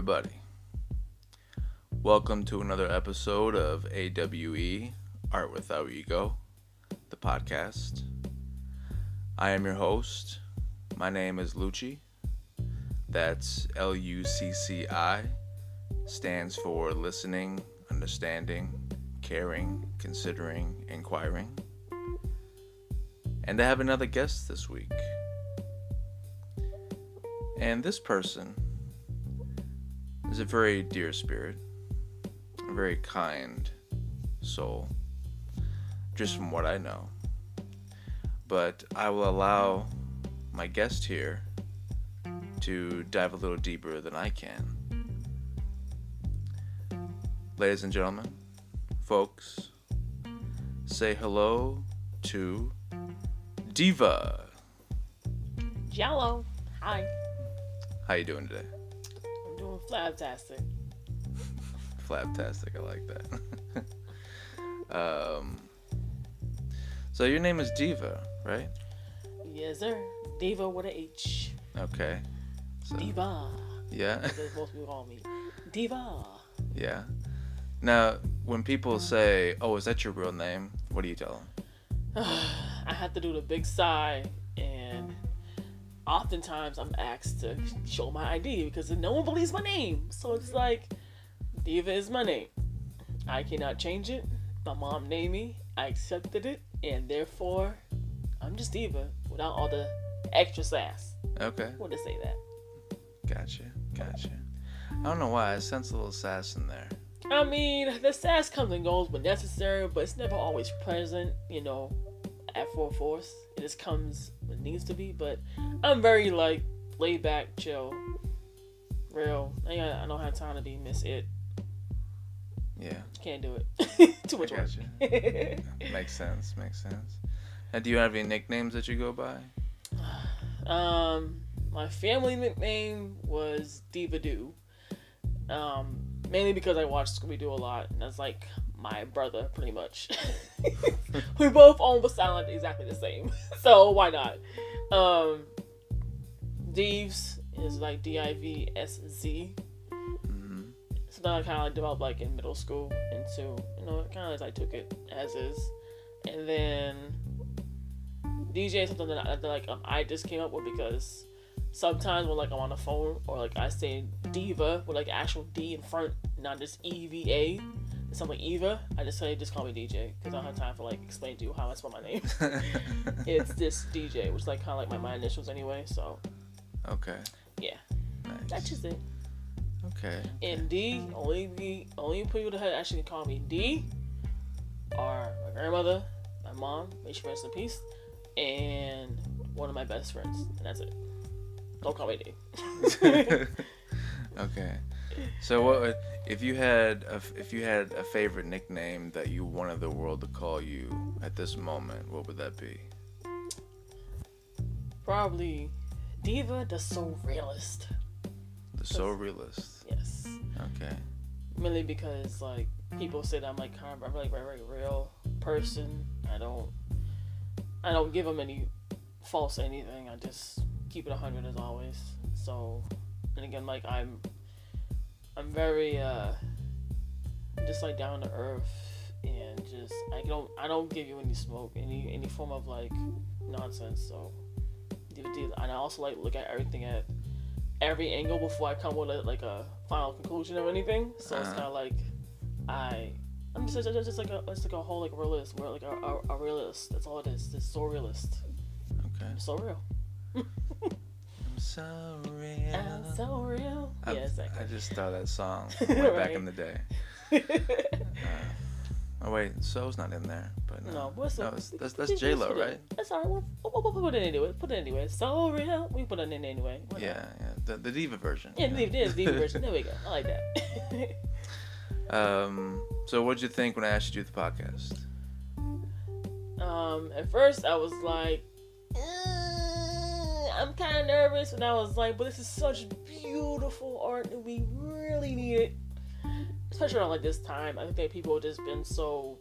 Everybody. Welcome to another episode of AWE Art Without Ego, the podcast. I am your host. My name is Lucci. That's L U C C I. Stands for listening, understanding, caring, considering, inquiring. And I have another guest this week. And this person is a very dear spirit, a very kind soul, just from what I know. But I will allow my guest here to dive a little deeper than I can. Ladies and gentlemen, folks, say hello to Divah. Jello. Hi. How you doing today? Doing flabtastic. Flabtastic, I like that. um, so your name is Divah, right? Yes, sir. Diva with a H. Okay. So, Divah. Yeah, That's what most people call me. Divah. yeah. Now, when people say, "Oh, is that your real name?" What do you tell them? I had to do the big sigh, and oftentimes I'm asked to show my ID because no one believes my name. So it's like, Divah is my name. I cannot change it. My mom named me. I accepted it, and therefore, I'm just Divah without all the extra sass. Okay, Want to say that? gotcha, gotcha. I don't know why I sense a little sass in there. I mean, the sass comes and goes when necessary, but it's never always present, you know, at full force. It just comes when it needs to be, but I'm very, like, laid back, chill, real. I, I don't have time to be miss it. Yeah, Can't do it. Too much work. makes sense, makes sense. And do you have any nicknames that you go by? um, my family nickname was Divah Doo. Um, mainly because I watched Scooby Doo a lot, and that's like my brother, pretty much. we both almost sound like exactly the same, so why not? Um, Deves is like D I V S Z. hmm So then I kind of like developed like in middle school into you know kind of like I took it as is, and then DJ is something that I, that like um, I just came up with because sometimes when like I'm on the phone or like I say diva with like actual D in front, not just E V A, something Eva, I just say just call me DJ because I don't have time for like explain to you how I spell my name. it's this DJ, which is like kind of like my, my initials anyway. So okay. Yeah. Nice. that's just it. Okay. And D, only the only people that actually can call me D are my grandmother, my mom, may she rest in peace, and one of my best friends, and that's it. Don't call me D. okay. So what if you had a, if you had a favorite nickname that you wanted the world to call you at this moment? What would that be? Probably Divah the Sorealist. The so realist. Yes. Okay. Mainly because like people say that I'm like kind of I'm like very, very real person. I don't I don't give them any false anything. I just keep it hundred as always. So and again like I'm I'm very uh just like down to earth and just I don't I don't give you any smoke any any form of like nonsense. So and I also like look at everything at every angle before I come with a, like a final conclusion of anything. So it's Uh-huh. kind of like I I'm just, just, just like a it's like a whole like realist, we're like a, a, a realist. That's all it is. It's so realist. Okay. It's so real. So real. I'm so real. I, yeah, exactly. I just thought that song way back in the day. Oh wait, so's not in there, but no. no, what's No, it's- that's that's J Lo, right? That's alright. We'll, we'll, we'll put it anyway. Put it anyway. So real. We put it in anyway. Why not? Yeah, yeah. The, the diva version. Yeah, the, there's the version. There we go. I like that. Um. So what'd you think when I asked you to do the podcast? Um, at first I was like, "Uh, I'm kind of nervous, and I was like, but this is such beautiful art, and we really need it, especially around like this time. I think that people have just been so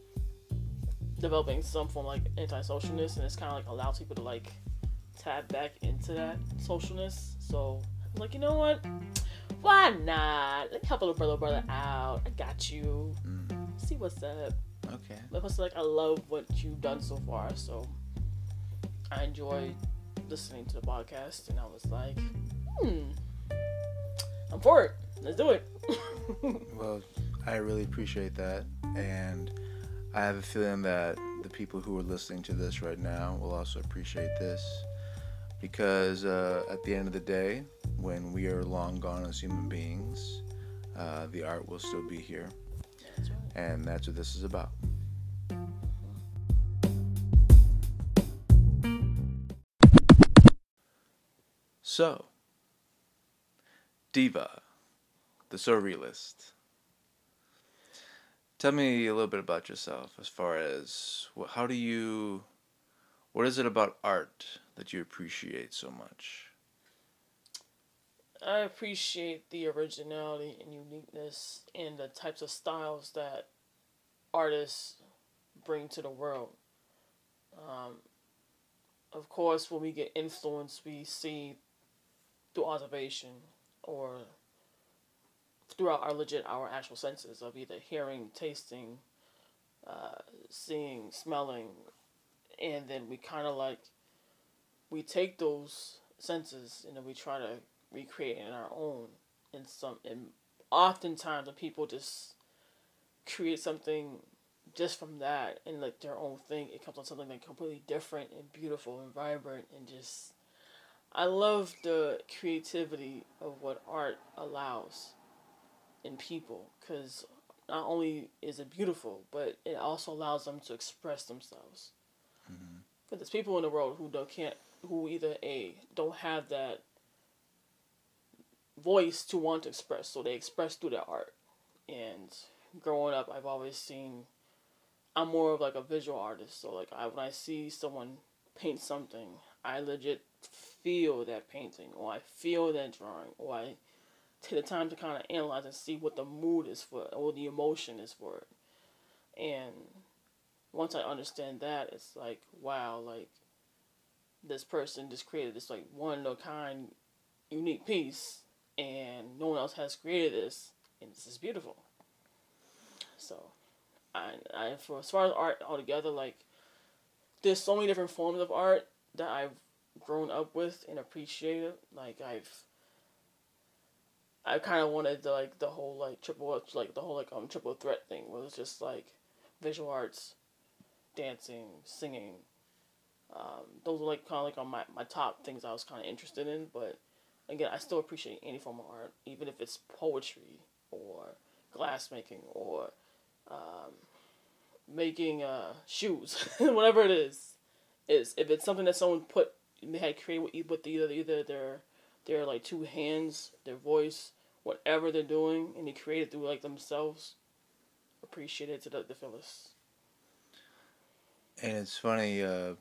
developing some form of, like anti-socialness, and it's kind of like allows people to like tap back into that socialness. So I'm like, you know what? why not? Let me help a little brother, brother out. I got you. Mm. See what's up. Okay. But plus, like, I love what you've done so far, so I enjoy listening to the podcast, and I was like, hmm, I'm for it. Let's do it. Well, I really appreciate that, and I have a feeling that the people who are listening to this right now will also appreciate this, because uh, at the end of the day, when we are long gone as human beings, uh, the art will still be here, That's right. and that's what this is about. So, Divah, the surrealist. Tell me a little bit about yourself as far as how do you, what is it about art that you appreciate so much? I appreciate the originality and uniqueness and the types of styles that artists bring to the world. Um, of course, when we get influenced, we see through observation or throughout our legit our actual senses of either hearing, tasting, uh, seeing, smelling, and then we kind of like we take those senses and then we try to recreate in our own in some and oftentimes when people just create something just from that and like their own thing. It comes on something like completely different and beautiful and vibrant and just i love the creativity of what art allows in people because not only is it beautiful but it also allows them to express themselves mm-hmm. because there's people in the world who don't can't who either a don't have that voice to want to express, so they express through their art. And growing up, I've always seen I'm more of like a visual artist, so like I when I see someone paint something, I legit feel that painting, or I feel that drawing, or I take the time to kind of analyze and see what the mood is for, it, or the emotion is for it. And once I understand that, it's like wow, like this person just created this like one of a kind, unique piece, and no one else has created this, and this is beautiful. So, I, I for as far as art altogether, like there's so many different forms of art that I've grown up with and appreciated. Like I've, I kind of wanted the like the whole like triple like the whole like um triple threat thing was just like visual arts, dancing, singing. Um, those were like kind of like on my, my top things I was kind of interested in, but again, I still appreciate any form of art, even if it's poetry or glassmaking or um, making uh, shoes, whatever it is. Is if it's something that someone put they had created with, e- with either either their their like two hands, their voice, whatever they're doing, and they created through like themselves. Appreciate it to the, the fullest. And it's funny, uh,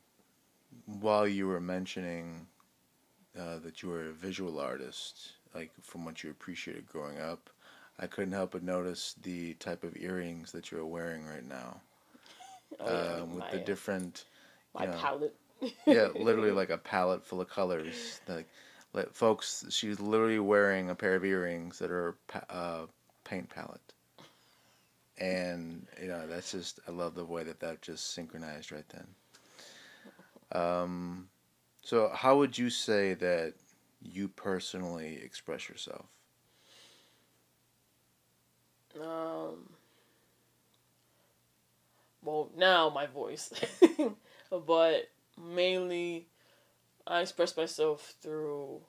while you were mentioning uh, that you were a visual artist, like from what you appreciated growing up, I couldn't help but notice the type of earrings that you're wearing right now. Oh, yeah, um, with my, the different, my you know, palette. yeah, literally like a palette full of colors. Like, like folks, she's literally wearing a pair of earrings that are a uh, paint palette. And you know that's just I love the way that that just synchronized right then. Um, so how would you say that you personally express yourself? Um. Well, now my voice, but mainly, I express myself through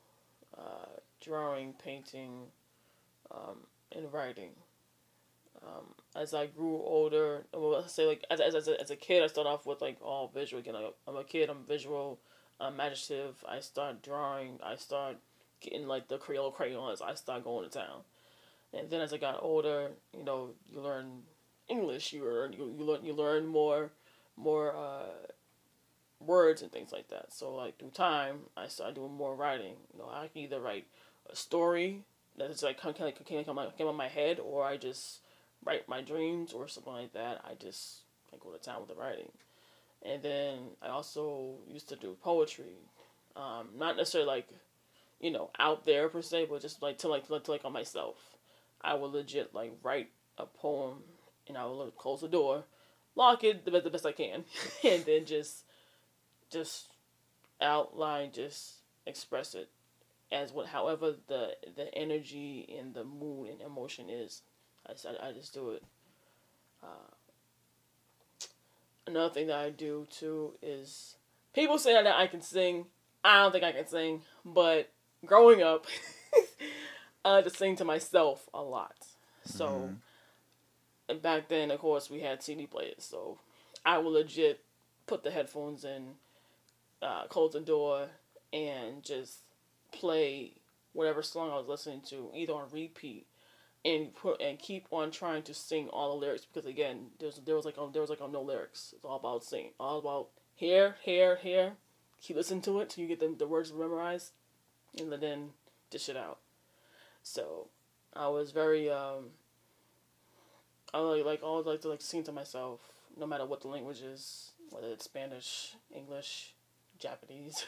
uh, drawing, painting, um, and writing. Um, as I grew older, well, let's say like as, as, as, a, as a kid, I started off with like all visual. Again, I, I'm a kid. I'm visual. I'm imaginative. I start drawing. I start getting like the Crayola crayons. I start going to town. And then as I got older, you know, you learn English. You learn you, you learn you learn more more uh, words and things like that. So like through time, I started doing more writing. You know, I can either write a story that's like kind of come came on my head, or I just write my dreams or something like that. I just I go to town with the writing. And then I also used to do poetry, um, not necessarily like you know, out there per se, but just like to like to, to like on myself. I would legit like write a poem, and I would close the door, lock it the best, the best I can, and then just just outline, just express it as what however the the energy and the mood and emotion is. I just, I, I just do it. Uh, another thing that I do too is people say that I can sing. I don't think I can sing, but growing up, I to sing to myself a lot. So, mm-hmm. back then, of course, we had CD players. So, I would legit put the headphones in, uh, close the door, and just play whatever song I was listening to, either on repeat, and put and keep on trying to sing all the lyrics because again, there's there was like um, there was like um, no lyrics. It's all about singing, all about here, here, here. Keep listening to it till you get the, the words memorized, and then dish it out. So, I was very um. I like like always like to like sing to myself, no matter what the language is, whether it's Spanish, English, Japanese,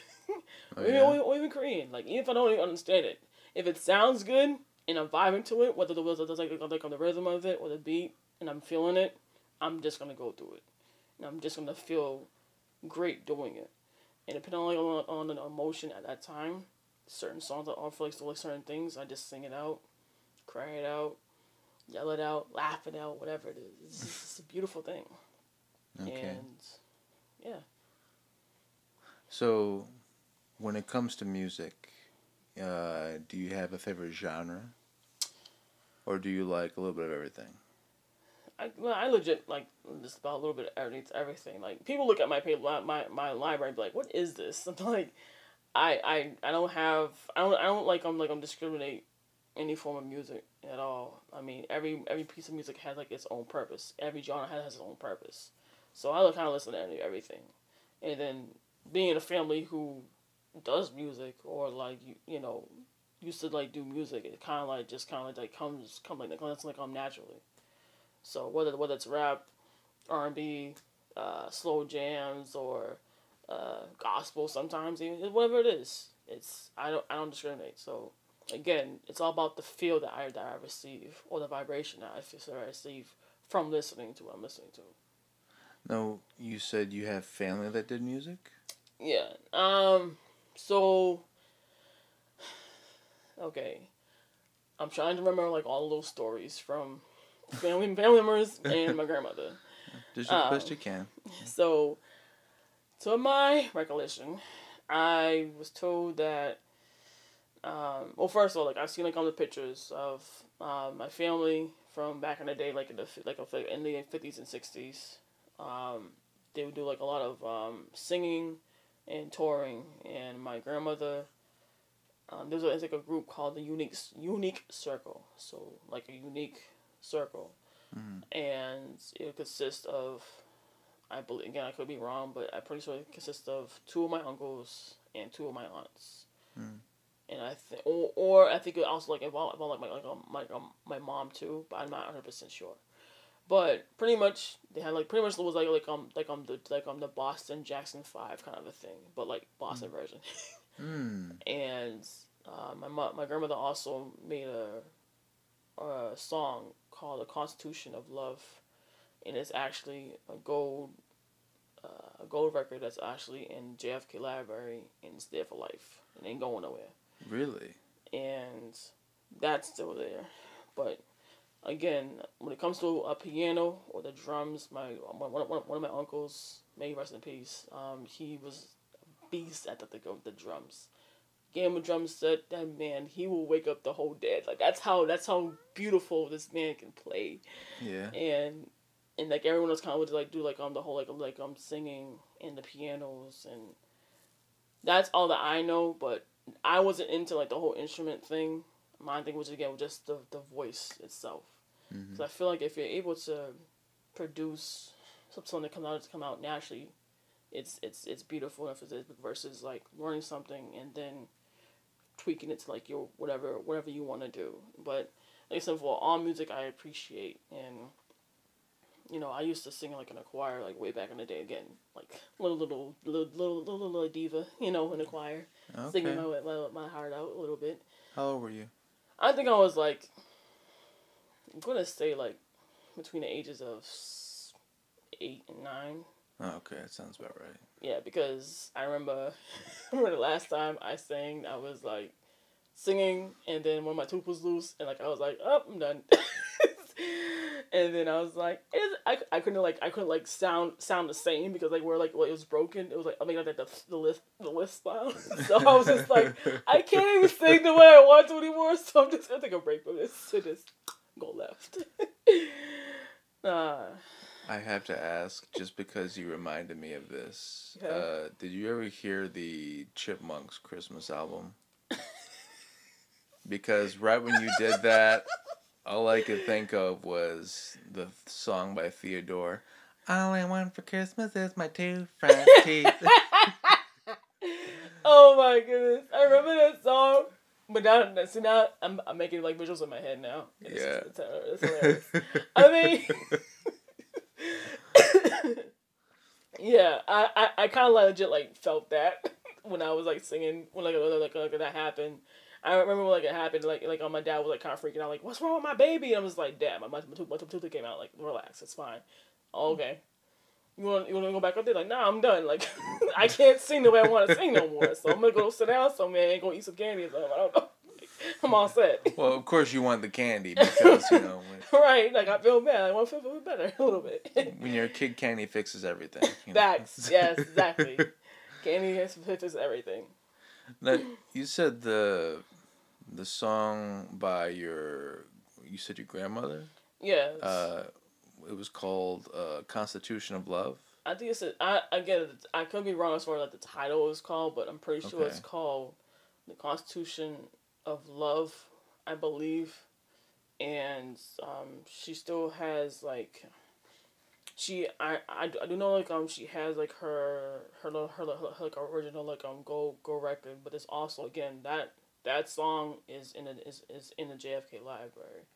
oh, yeah. or, or, even Korean. Like even if I don't even understand it, if it sounds good and I'm vibing to it, whether the wheels like like on the rhythm of it or the beat, and I'm feeling it, I'm just gonna go through it, and I'm just gonna feel great doing it. And depending on, on the emotion at that time, certain songs I offer like, like certain things, I just sing it out, cry it out, yell it out, laugh it out, whatever it is. It's, it's a beautiful thing. Okay. And yeah. So, when it comes to music, uh, do you have a favorite genre, or do you like a little bit of everything? I well, I legit like just about a little bit of everything. Like people look at my my my library and be like, "What is this?" I'm like, I I I don't have I don't I don't like I'm like I'm discriminate any form of music at all. I mean, every every piece of music has like its own purpose. Every genre has its own purpose. So I kind of listen to everything, and then being a family who does music or like you you know used to like do music, it kind of like just kind of like, comes come like that's like come naturally. So whether whether it's rap, R and B, uh, slow jams or uh, gospel sometimes even whatever it is, it's I don't I don't discriminate. So again, it's all about the feel that I that I receive or the vibration that I feel that I receive from listening to what I'm listening to. No, you said you have family that did music. Yeah. Um. So. Okay. I'm trying to remember like all those stories from family family members and my grandmother. Do the um, best you can. So, to my recollection, I was told that. Um, well, first of all, like I've seen like all the pictures of uh, my family from back in the day, like in the like in the fifties and sixties. Um, they would do like a lot of um, singing and touring. And my grandmother, um, there's, a, there's like a group called the Unique Unique Circle. So like a unique circle, mm-hmm. and it consists of, I believe again I could be wrong, but I'm pretty sure it consists of two of my uncles and two of my aunts. Mm-hmm. And I think, or, or I think it also like involve, involve like my like um, my um, my mom too, but I'm not hundred percent sure. But pretty much they had like pretty much it was like like um like um the like um the Boston Jackson Five kind of a thing, but like Boston mm. version. mm. And uh, my my grandmother also made a a song called "The Constitution of Love," and it's actually a gold uh, a gold record that's actually in JFK Library and it's there for life and ain't going nowhere. Really. And that's still there, but again, when it comes to a piano or the drums, my one, one, one of my uncles, may rest in peace, um, he was a beast at the, the, the drums. Game of drum set, that man, he will wake up the whole dead. Like that's how that's how beautiful this man can play. Yeah. And and like everyone else kind of would like do like um the whole like like um singing and the pianos and that's all that I know. But I wasn't into like the whole instrument thing. My thing was again just the the voice itself. Because mm-hmm. I feel like if you're able to produce something that comes out to come out naturally, it's it's it's beautiful versus like learning something and then tweaking it to like your whatever whatever you want to do. But like I said, for all music, I appreciate and you know, I used to sing like in a choir like way back in the day again, like little little little little little, little diva, you know, in a choir, Okay. singing my, my my heart out a little bit. How old were you? I think I was like, I'm gonna say like between the ages of eight and nine. Oh, okay, that sounds about right. Yeah, because I remember, I remember the last time I sang, I was like singing, and then when my tooth was loose, and like I was like, oh, I'm done. and then I was like, I, I couldn't like I couldn't like sound sound the same because like where like well, it was broken. It was like I mean like the the list the list sound. so I was just like, I can't even sing the way I want to anymore. So I'm just gonna take a break from this and just go left. uh, I have to ask, just because you reminded me of this. Okay. Uh, did you ever hear the Chipmunks Christmas album? because right when you did that, all I could think of was the song by Theodore. All I want for Christmas is my two front teeth. oh my goodness, I remember that song. But now, see now, I'm, I'm making like visuals in my head now. It's, Yeah. it's, uh, it's hilarious. I mean, yeah, I, I, I kind of legit like felt that when I was like singing when like like, like, that happened. I remember when like it happened, like like my dad was like kind of freaking out, like what's wrong with my baby? And I was like, Dad, my my tooth my tooth came out. Like relax, it's fine. Oh, okay. You want you want to go back up there? Like, nah, I'm done. Like, I can't sing the way I want to sing no more. So I'm gonna go sit down somewhere and go eat some candy or something. I don't know. I'm all set. well, of course you want the candy because you know when, right? Like I feel bad. I want to feel better a little bit. when you're a kid, candy fixes everything. You know? Facts. Yes, exactly. Candy fixes everything. Now, you said the the song by your you said your grandmother. Yes. Uh, it was called uh, "Constitution of Love." I think it's a, I again I could be wrong as far as like the title is called, but I'm pretty sure it's called the Constitution of Love, I believe, and um she still has like she I, I, I do know like um she has like her her little her, her, her like original like um go go record, but it's also again that that song is in a, is is in the JFK library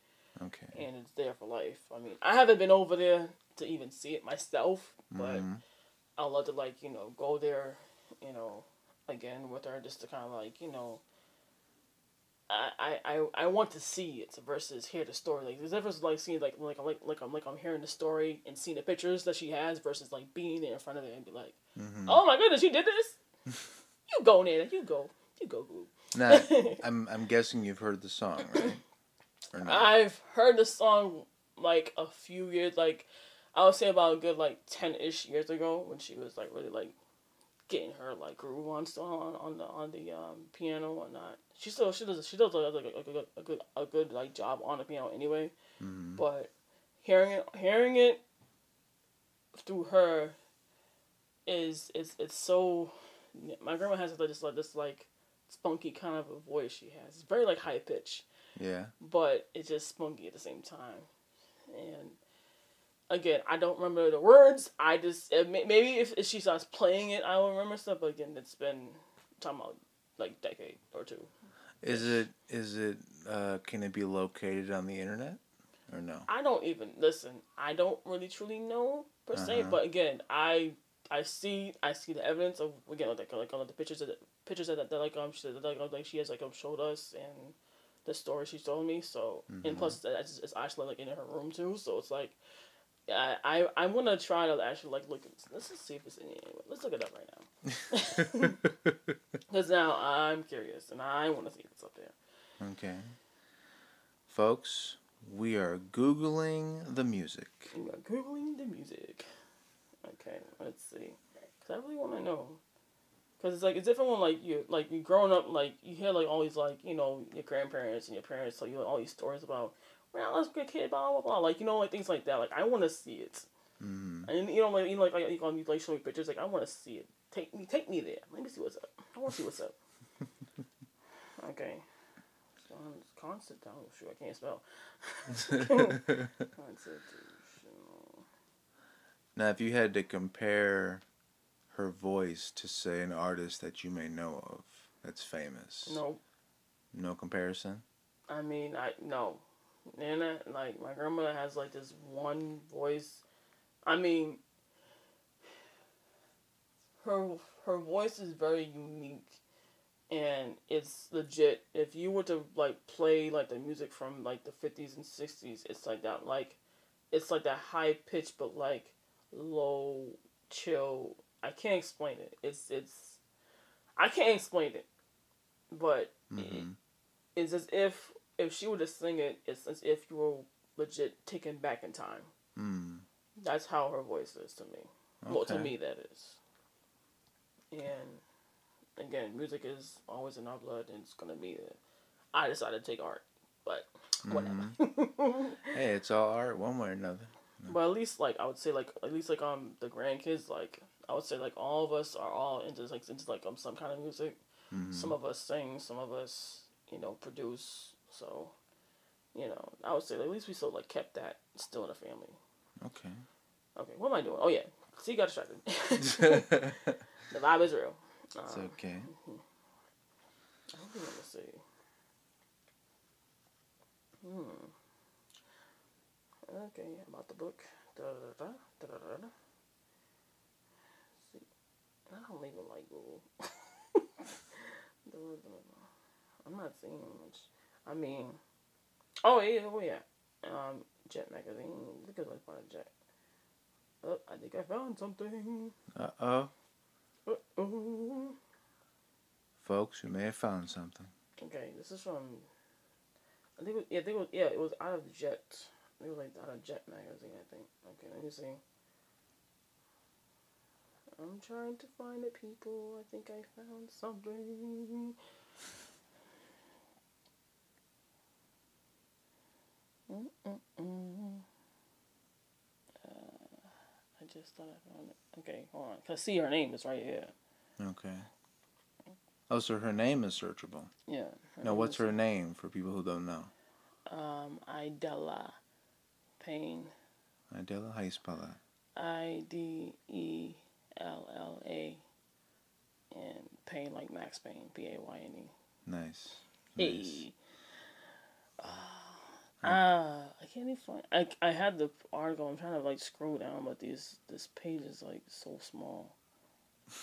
Okay. and it's there for life. I mean, I haven't been over there to even see it myself, but Mhm. I'd love to like you know go there, you know, again with her just to kind of like you know. I, I, I, I want to see it versus hear the story. Like there's difference like seeing like like like like I'm like I'm hearing the story and seeing the pictures that she has versus like being there in front of it and be like, Mhm. oh my goodness, you did this. you go Nana, you go, you go boo. Now, I'm I'm guessing you've heard the song, right? I've heard the song like a few years, like I would say about a good like ten ish years ago when she was like really like getting her like groove on still on on the on the um, piano and whatnot. She still she does she does like, like a, a, good a good a good like job on the piano anyway. Mhm. But hearing it hearing it through her is is it's so my grandma has like this like this like spunky kind of a voice she has. It's very like high pitch Yeah. but it's just spunky at the same time. And again, I don't remember the words. I just maybe if, if she starts playing it, I will remember stuff. But again, it's been talking about like decade or two. Is it is it uh, can it be located on the internet or no? I don't even listen. I don't really truly know per se. Uh-huh. But again, I I see I see the evidence of again like like all the pictures of the pictures that, that like um she that, like, like she has like um showed us and the story she told me. So and Mhm. plus it's, it's actually like in her room too. So it's like. I, I I'm gonna try to actually like look at let's just see if it's in here. Let's look it up right now. Cause now I'm curious and I want to see if it's up there. okay. Folks, we are googling the music. We are googling the music. Okay, let's see. Cause I really want to know. Cause it's like it's different when like you like you growing up like you hear like all these like you know your grandparents and your parents tell you all these stories about when I was a good kid blah blah blah like you know like things like that like I want to see it. Hmm and you know like you know, like like you can like show me pictures like I want to see it. Take me take me there. Let me see what's up. I want to see what's up. Okay. Con- constant oh shoot I can't spell. Constitutional. Now, if you had to compare her voice to say an artist that you may know of that's famous, no no comparison. I mean, I no, Nana. Like my grandmother has like this one voice I mean, her her voice is very unique, and it's legit. If you were to like play like the music from like the fifties and sixties, it's like that. Like, it's like that high pitch, but like low, chill. I can't explain it. It's it's, I can't explain it, but Mm-hmm. it's as if if she were to sing it, it's as if you were legit taken back in time. Mm. That's how her voice is to me. Well, to me, that is. And again, music is always in our blood, and it's gonna be. There. I decided to take art, but whatever. Mhm. Hey, it's all art one way or another. but at least, like I would say, like at least like um the grandkids, like I would say, like all of us are all into like into like um some kind of music. Mhm. Some of us sing, some of us you know produce. So, you know, I would say at least we still like kept that still in the family. Okay. Okay, what am I doing? Oh yeah, see, you got distracted. the vibe is real. Um, okay. I don't think I'm gonna see. Hmm. Okay, about the book. Da da da da da da. da. See, I don't even like Google. I'm not seeing much. I mean, oh yeah, oh yeah. Um, Jet magazine. Look at like part of Jet. Oh, I think I found something. Uh oh. Uh-oh. Folks, you may have found something. Okay, this is from. I think it was, yeah, I think it was, yeah, it was out of Jet. It was like out of Jet magazine, I think. Okay, let me see. I'm trying to find it, people. I think I found something. Mm-mm-mm. Uh, I just thought I found it. Okay, hold on. Cause see, her name is right here. Okay. Oh, so her name is searchable. Yeah. Now, what's her name for people who don't know? Um, Idella Payne. Idella, how you spell that? I D E L L A and Payne like Max Payne, P A Y N E. Nice. Nice. Hey. Ah, I can't even find. I, I had the article. I'm trying to like scroll down, but these this page is like so small.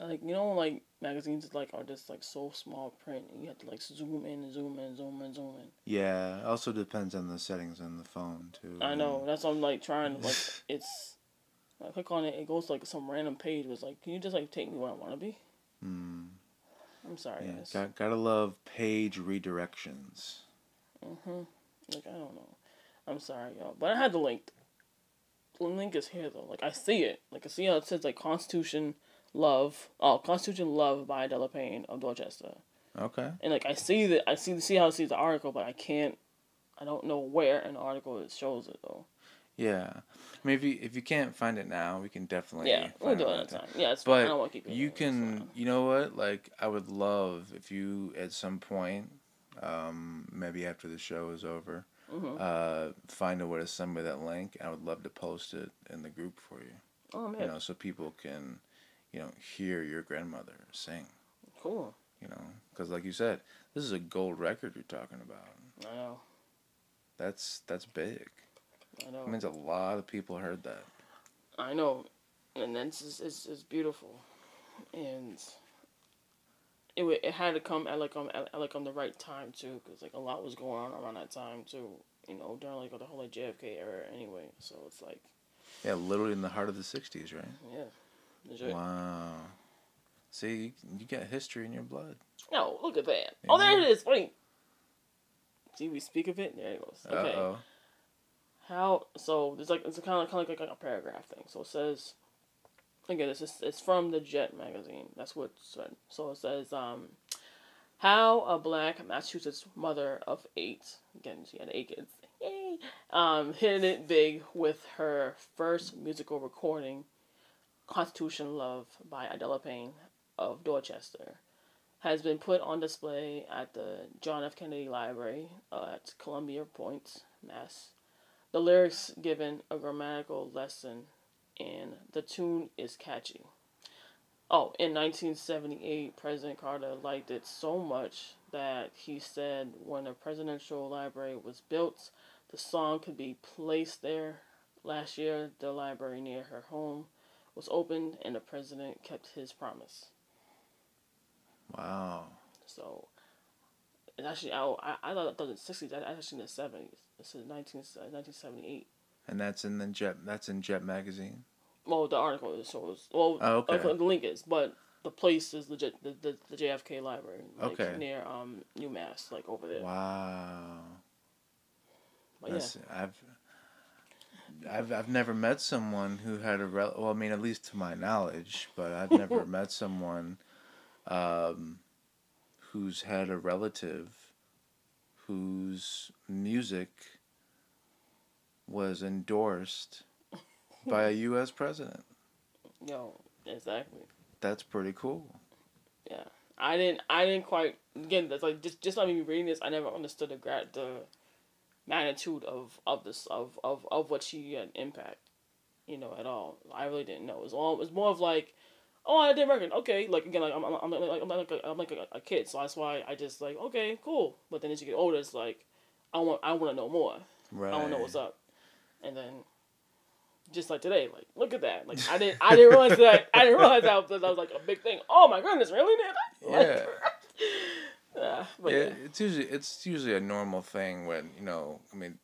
Like you know, like magazines like are just like so small print, and you have to like zoom in and zoom in, zoom in, zoom in. Yeah, also depends on the settings on the phone too. I know. That's what I'm like trying to like. It's. I click on it. It goes to, like some random page. Was like, can you just like take me where I want to be? Hmm. I'm sorry, Yeah, guys. got, gotta love page redirections. Mhm. Like I don't know. I'm sorry, y'all, but I had the link. The link is here though. Like I see it. Like I see how it says like Constitution Love. Oh, Constitution Love by Idella Payne of Dorchester. Okay. And like I see that I see see how it sees the article, but I can't. I don't know where in the article it shows it though. Yeah. I mean, if you if you can't find it now, we can definitely. yeah, we'll do it another another time. Yeah, it's fine. I But don't want to keep it. you can, you know what? Like, I would love if you at some point, um, maybe after the show is over, Mhm. uh, find a way to send me that link. I would love to post it in the group for you. Oh man, You know, so people can, you know, hear your grandmother sing. cool. You know, because like you said, this is a gold record you're talking about. Know. That's that's big. I know. It means a lot of people heard that. I know, and that's it's, it's, it's beautiful, and it it had to come at like um at, at like on the right time too, because like a lot was going on around that time too. You know, during like the whole like JFK era anyway. So it's like Yeah, literally in the heart of the '60s, right? yeah, legit. Wow. See, you, you got history in your blood. No, look at that. Oh, there it is. Wait. See, we speak of it. There it goes. Okay. Uh oh. How so? it's like it's kind of kind of like, like a paragraph thing. So it says, again, it's just, it's from the Jet magazine. That's what said. So it says, um, how a black Massachusetts mother of eight, again she had eight kids, yay, um, hit it big with her first musical recording, Constitution Love by Idella Payne of Dorchester. Has been put on display at the John F. Kennedy Library uh, at Columbia Point, Mass. The lyrics given a grammatical lesson, and the tune is catchy. Oh, in 1978, President Carter liked it so much that he said when a presidential library was built, the song could be placed there Last year, the library near her home was opened, and the president kept his promise. Wow. So, actually, I, I, I thought it was in the 60s, I actually in the 70s. This is 19, 1978. And that's in the Jet. That's in Jet magazine. Well, the article is shows. Well, Oh, okay. uh, the link is, but the place is legit. The the, the JFK Library, like Okay. near um UMass, like over there. Wow. But yeah, I've, I've I've never met someone who had a rel- well, I mean, at least to my knowledge, but I've never met someone, um, who's had a relative, whose music was endorsed by a U.S. president. yo, exactly. That's pretty cool. Yeah, I didn't. I didn't quite. Again, that's like just just not me reading this. I never understood the gra- the magnitude of of this of of of what she had impact. You know, at all. I really didn't know. It was all. It was more of like. Oh, I didn't record. Okay, like again, like I'm, I'm, I'm like I'm like a, I'm like a, a kid, so that's why I just like okay, cool. But then as you get older, it's like, I want I want to know more. Right. I want to know what's up. And then, just like today, like look at that. Like I didn't I didn't realize that I didn't realize that, that was like a big thing. Oh my goodness, really? I? Yeah. yeah. But yeah, yeah. it's usually it's usually a normal thing when you know. I mean,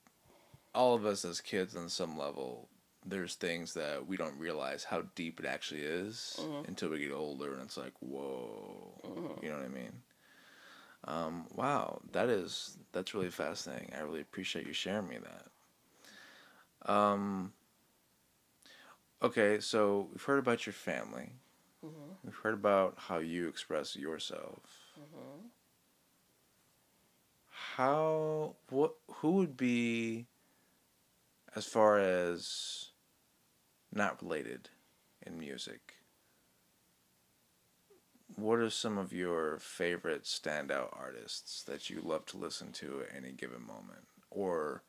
all of us as kids, on some level, there's things that we don't realize how deep it actually is Mhm. until we get older, and it's like, whoa, Mhm. you know what I mean? Um, wow, that is that's really fascinating. I really appreciate you sharing me that. Um. Okay, so we've heard about your family. Mhm. We've heard about how you express yourself Mhm. how what who would be as far as not related in music what are some of your favorite standout artists that you love to listen to at any given moment or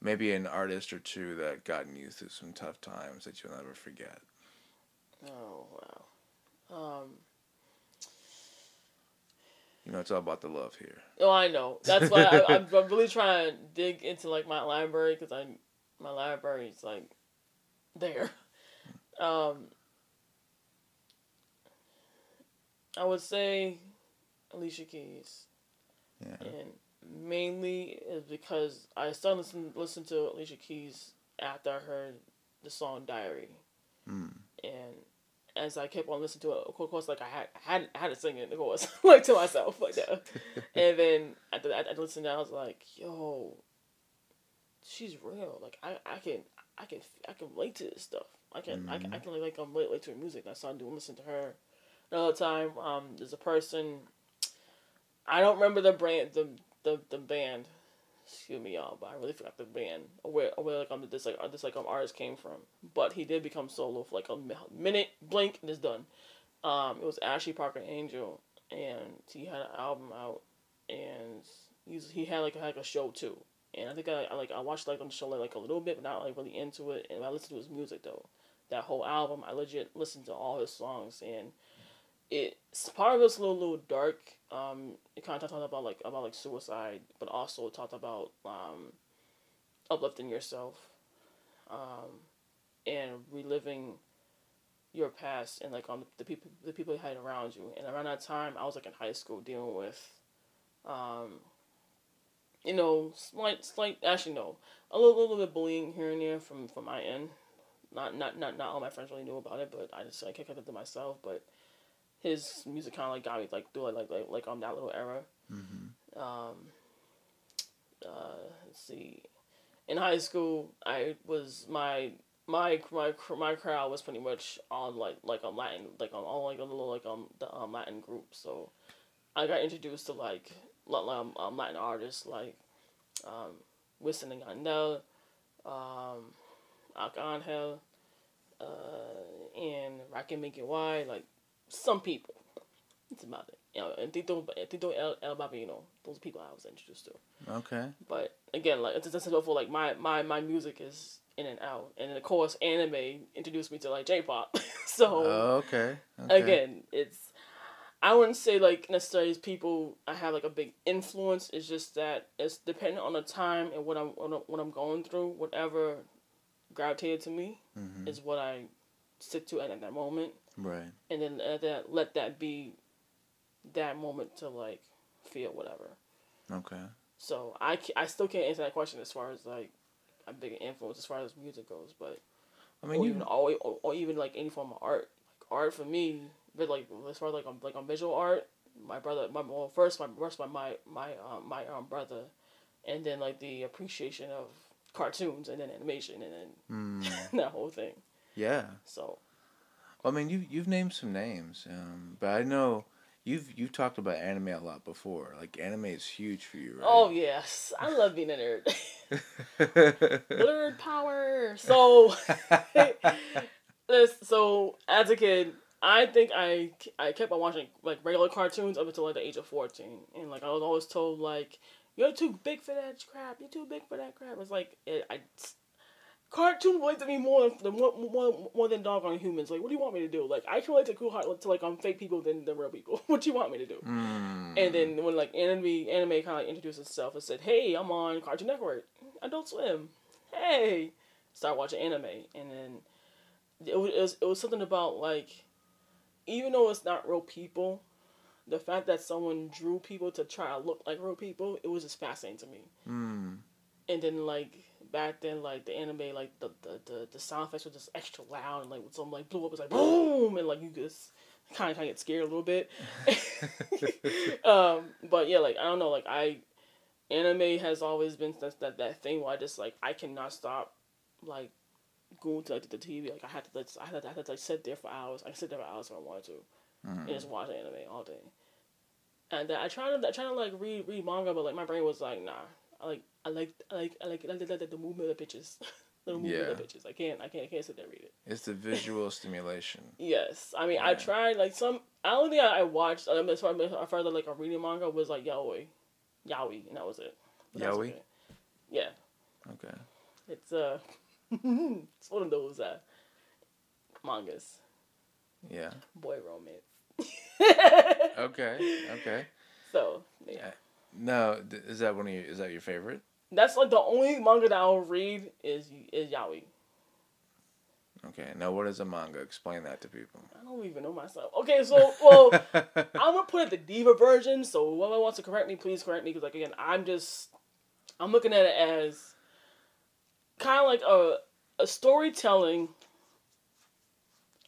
maybe an artist or two that gotten you through some tough times that you'll never forget Oh wow. Um. you know it's all about the love here Oh, I know. That's why I, I'm, I'm really trying to dig into like my library because I my library is like there. Um, I would say Alicia Keys, yeah and mainly is because I started listen listen to Alicia Keys after I heard the song Diary, mm. and as I kept on listening to it, of course, like I had I had, I had to sing it, of course, like to myself, like that. and then after I, I listened, and I was like, "Yo, she's real. Like I, I can, I can, I can relate to this stuff. I can, I can, I can like, um, relate to her music." And I started doing listen to her. Another time, um, there's a person. I don't remember the brand, the the the band. Excuse me, y'all, but I really forgot the band or where, or where like um this like this like um artist came from. But he did become solo for like a minute, blink, and it's done. Um, it was Ashley Parker Angel, and he had an album out, and he's he had like had like a show too. And I think I, I like I watched like on the show like, like a little bit, but not like really into it. And I listened to his music though. That whole album, I legit listened to all his songs, and it's part of it's a little, little dark. Um, it kind of talked about like about like suicide, but also talked about um, uplifting yourself, um, and reliving your past and like on the people the people you had around you. And around that time, I was like in high school dealing with, um, you know, slight slight actually no, a little little bit bullying here and there from from my end. Not not not not all my friends really knew about it, but I just I kept it to myself. But his music kind of like got me like through like like like um that little era. hmm Um, uh, let's see. In high school, I was my my my my crowd was pretty much on like like a Latin like on all like a little like um the um, Latin group. So I got introduced to like um, um Latin artists like um Wisin and Yandel, um Arcangel, uh, and Rakim Make It Wide. Like some people. It's about it. You know, and Tito, Tito El, El Bambino. Those are people I was introduced to. okay But again, like it's just for like my, my my music is in and out, and then of course anime introduced me to like J-pop. so Oh, okay. okay. again, it's I wouldn't say like necessarily people I have like a big influence. It's just that it's dependent on the time and what I'm, what I'm going through. Whatever gravitated to me Mhm. is what I stick to at, at that moment, Right. and then let that let that be that moment to like feel whatever. Okay. So I, I still can't answer that question as far as like a big influence as far as music goes, but I mean, or you. even always or, or even like any form of art. Like art for me, but like as far as like on like on visual art, my brother, my well first my first my my my um, my um, brother, and then like the appreciation of cartoons and then animation and then Mm, that whole thing. yeah. So I mean, you you've named some names, um, but I know you've you've talked about anime a lot before. Like anime is huge for you, right? oh yes, I love being a nerd. Nerd power. So this so as a kid i think i i kept on watching like regular cartoons up until like the age of 14 and like i was always told like you're too big for that crap. You're too big for that crap. It's like it, i cartoon relates to me more than more, more, more than doggone humans. Like what do you want me to do? Like i can relate to cool heart to like um fake people than than real people. What do you want me to do? Mm, and then when like anime anime kind of like introduced itself and said, "Hey, I'm on Cartoon Network, Adult Swim. Hey, start watching anime." And then it was, it was it was something about like, even though it's not real people, the fact that someone drew people to try to look like real people, it was just fascinating to me. mm, And then like back then, like the anime, like the the, the, the sound effects were just extra loud, and like when something like blew up, it was like boom, and like you just kind of kind of get scared a little bit. um, but yeah, like I don't know, like I, anime has always been that that, that thing where I just like I cannot stop, like, going to like the TV. Like I had to, like, I had to, I had to like sit there for hours. I can sit there for hours if I wanted to, and just watch anime all day. And I tried to, I tried to like read read manga, but like my brain was like, nah. I like, I like, I like, I like, I like the, the, movement of the pictures, the movement of the pictures. I can't, I can't, I can't sit there and read it. it's the visual stimulation. Yes, I mean I tried like some. I don't think I, I watched. Um, as far as far as like a reading manga was like yaoi, yaoi, and that was it. But Yaoi? okay. Yeah, Okay. it's uh, it's one of those uh, mangas, Yeah. boy romance. Okay. Okay. So yeah, No, is that one of your? Is that your favorite? that's like the only manga that I'll read is is yaoi. Okay. Now, what is a manga? Explain that to people. I don't even know myself. Okay, so well. I'm gonna put it the diva version. So whoever wants to correct me, please correct me. Because like again, I'm just I'm looking at it as kind of like a a storytelling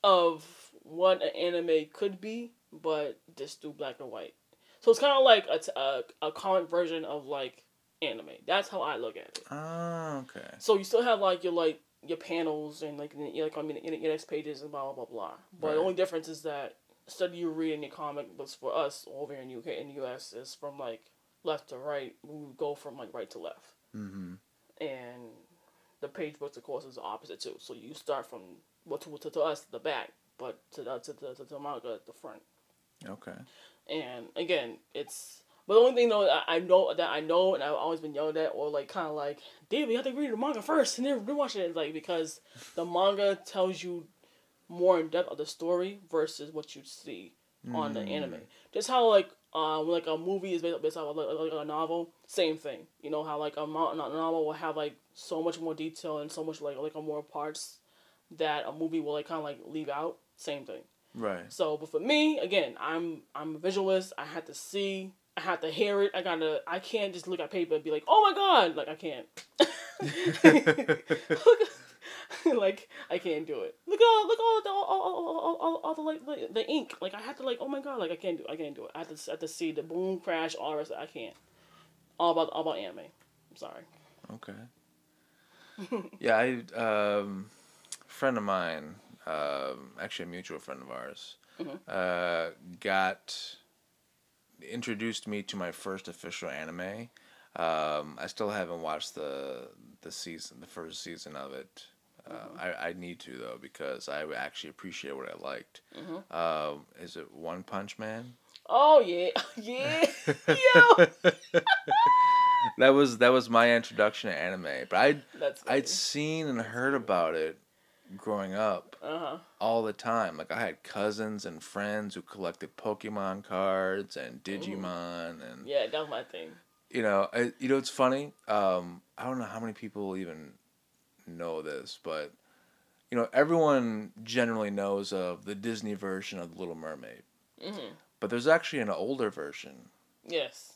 of what an anime could be, but just do black and white. So it's kind of like a, t- a a comic version of like anime. That's how I look at it. oh, okay. So you still have like your like your panels and like like I mean your your next pages and blah blah blah blah. But Right. the only difference is that instead of you reading your comic books for us over in UK in the US is from like left to right. We go from like right to left, Mm-hmm. and the page books of course is the opposite too. So you start from well to to, to us the back, but to the to the to the manga at the front. Okay. And again, it's but the only thing though I, I know that I know and I've always been yelled at or like kind of like, David, you have to read the manga first and then rewatch it. Like because the manga tells you more in depth of the story versus what you see on the anime. Just how like uh, when, like a movie is based, based off of like, like a novel, same thing. You know how like a, mo- a novel will have like so much more detail and so much like like more parts that a movie will like kind of like leave out. Same thing. Right. So, but for me, again, I'm I'm a visualist. I have to see. I have to hear it. I gotta. I can't just look at paper and be like, "Oh my god!" Like I can't. like I can't do it. Look at all. Look at all the all, all, all, all, the like the, the ink. Like I have to like. Oh my god! Like I can't do. I can't do it. I have to I have to see the boom crash all the rest. I can't. All about all about anime. I'm sorry. Okay. yeah, I um, friend of mine, um, actually a mutual friend of ours, uh, got introduced me to my first official anime. Um, I still haven't watched the the season, the first season of it. Uh, I, I need to though because I actually appreciate what I liked. Um, is it One Punch Man? Oh yeah, yeah, yo. That was that was my introduction to anime, but I That's I'd seen and heard about it growing up uh huh. all the time. Like I had cousins and friends who collected Pokemon cards and Digimon, and Yeah, that was my thing. you know, I, you know, it's funny. Um, I don't know how many people even know this, but you know, everyone generally knows of the Disney version of The Little Mermaid. hmm But there's actually an older version, Yes.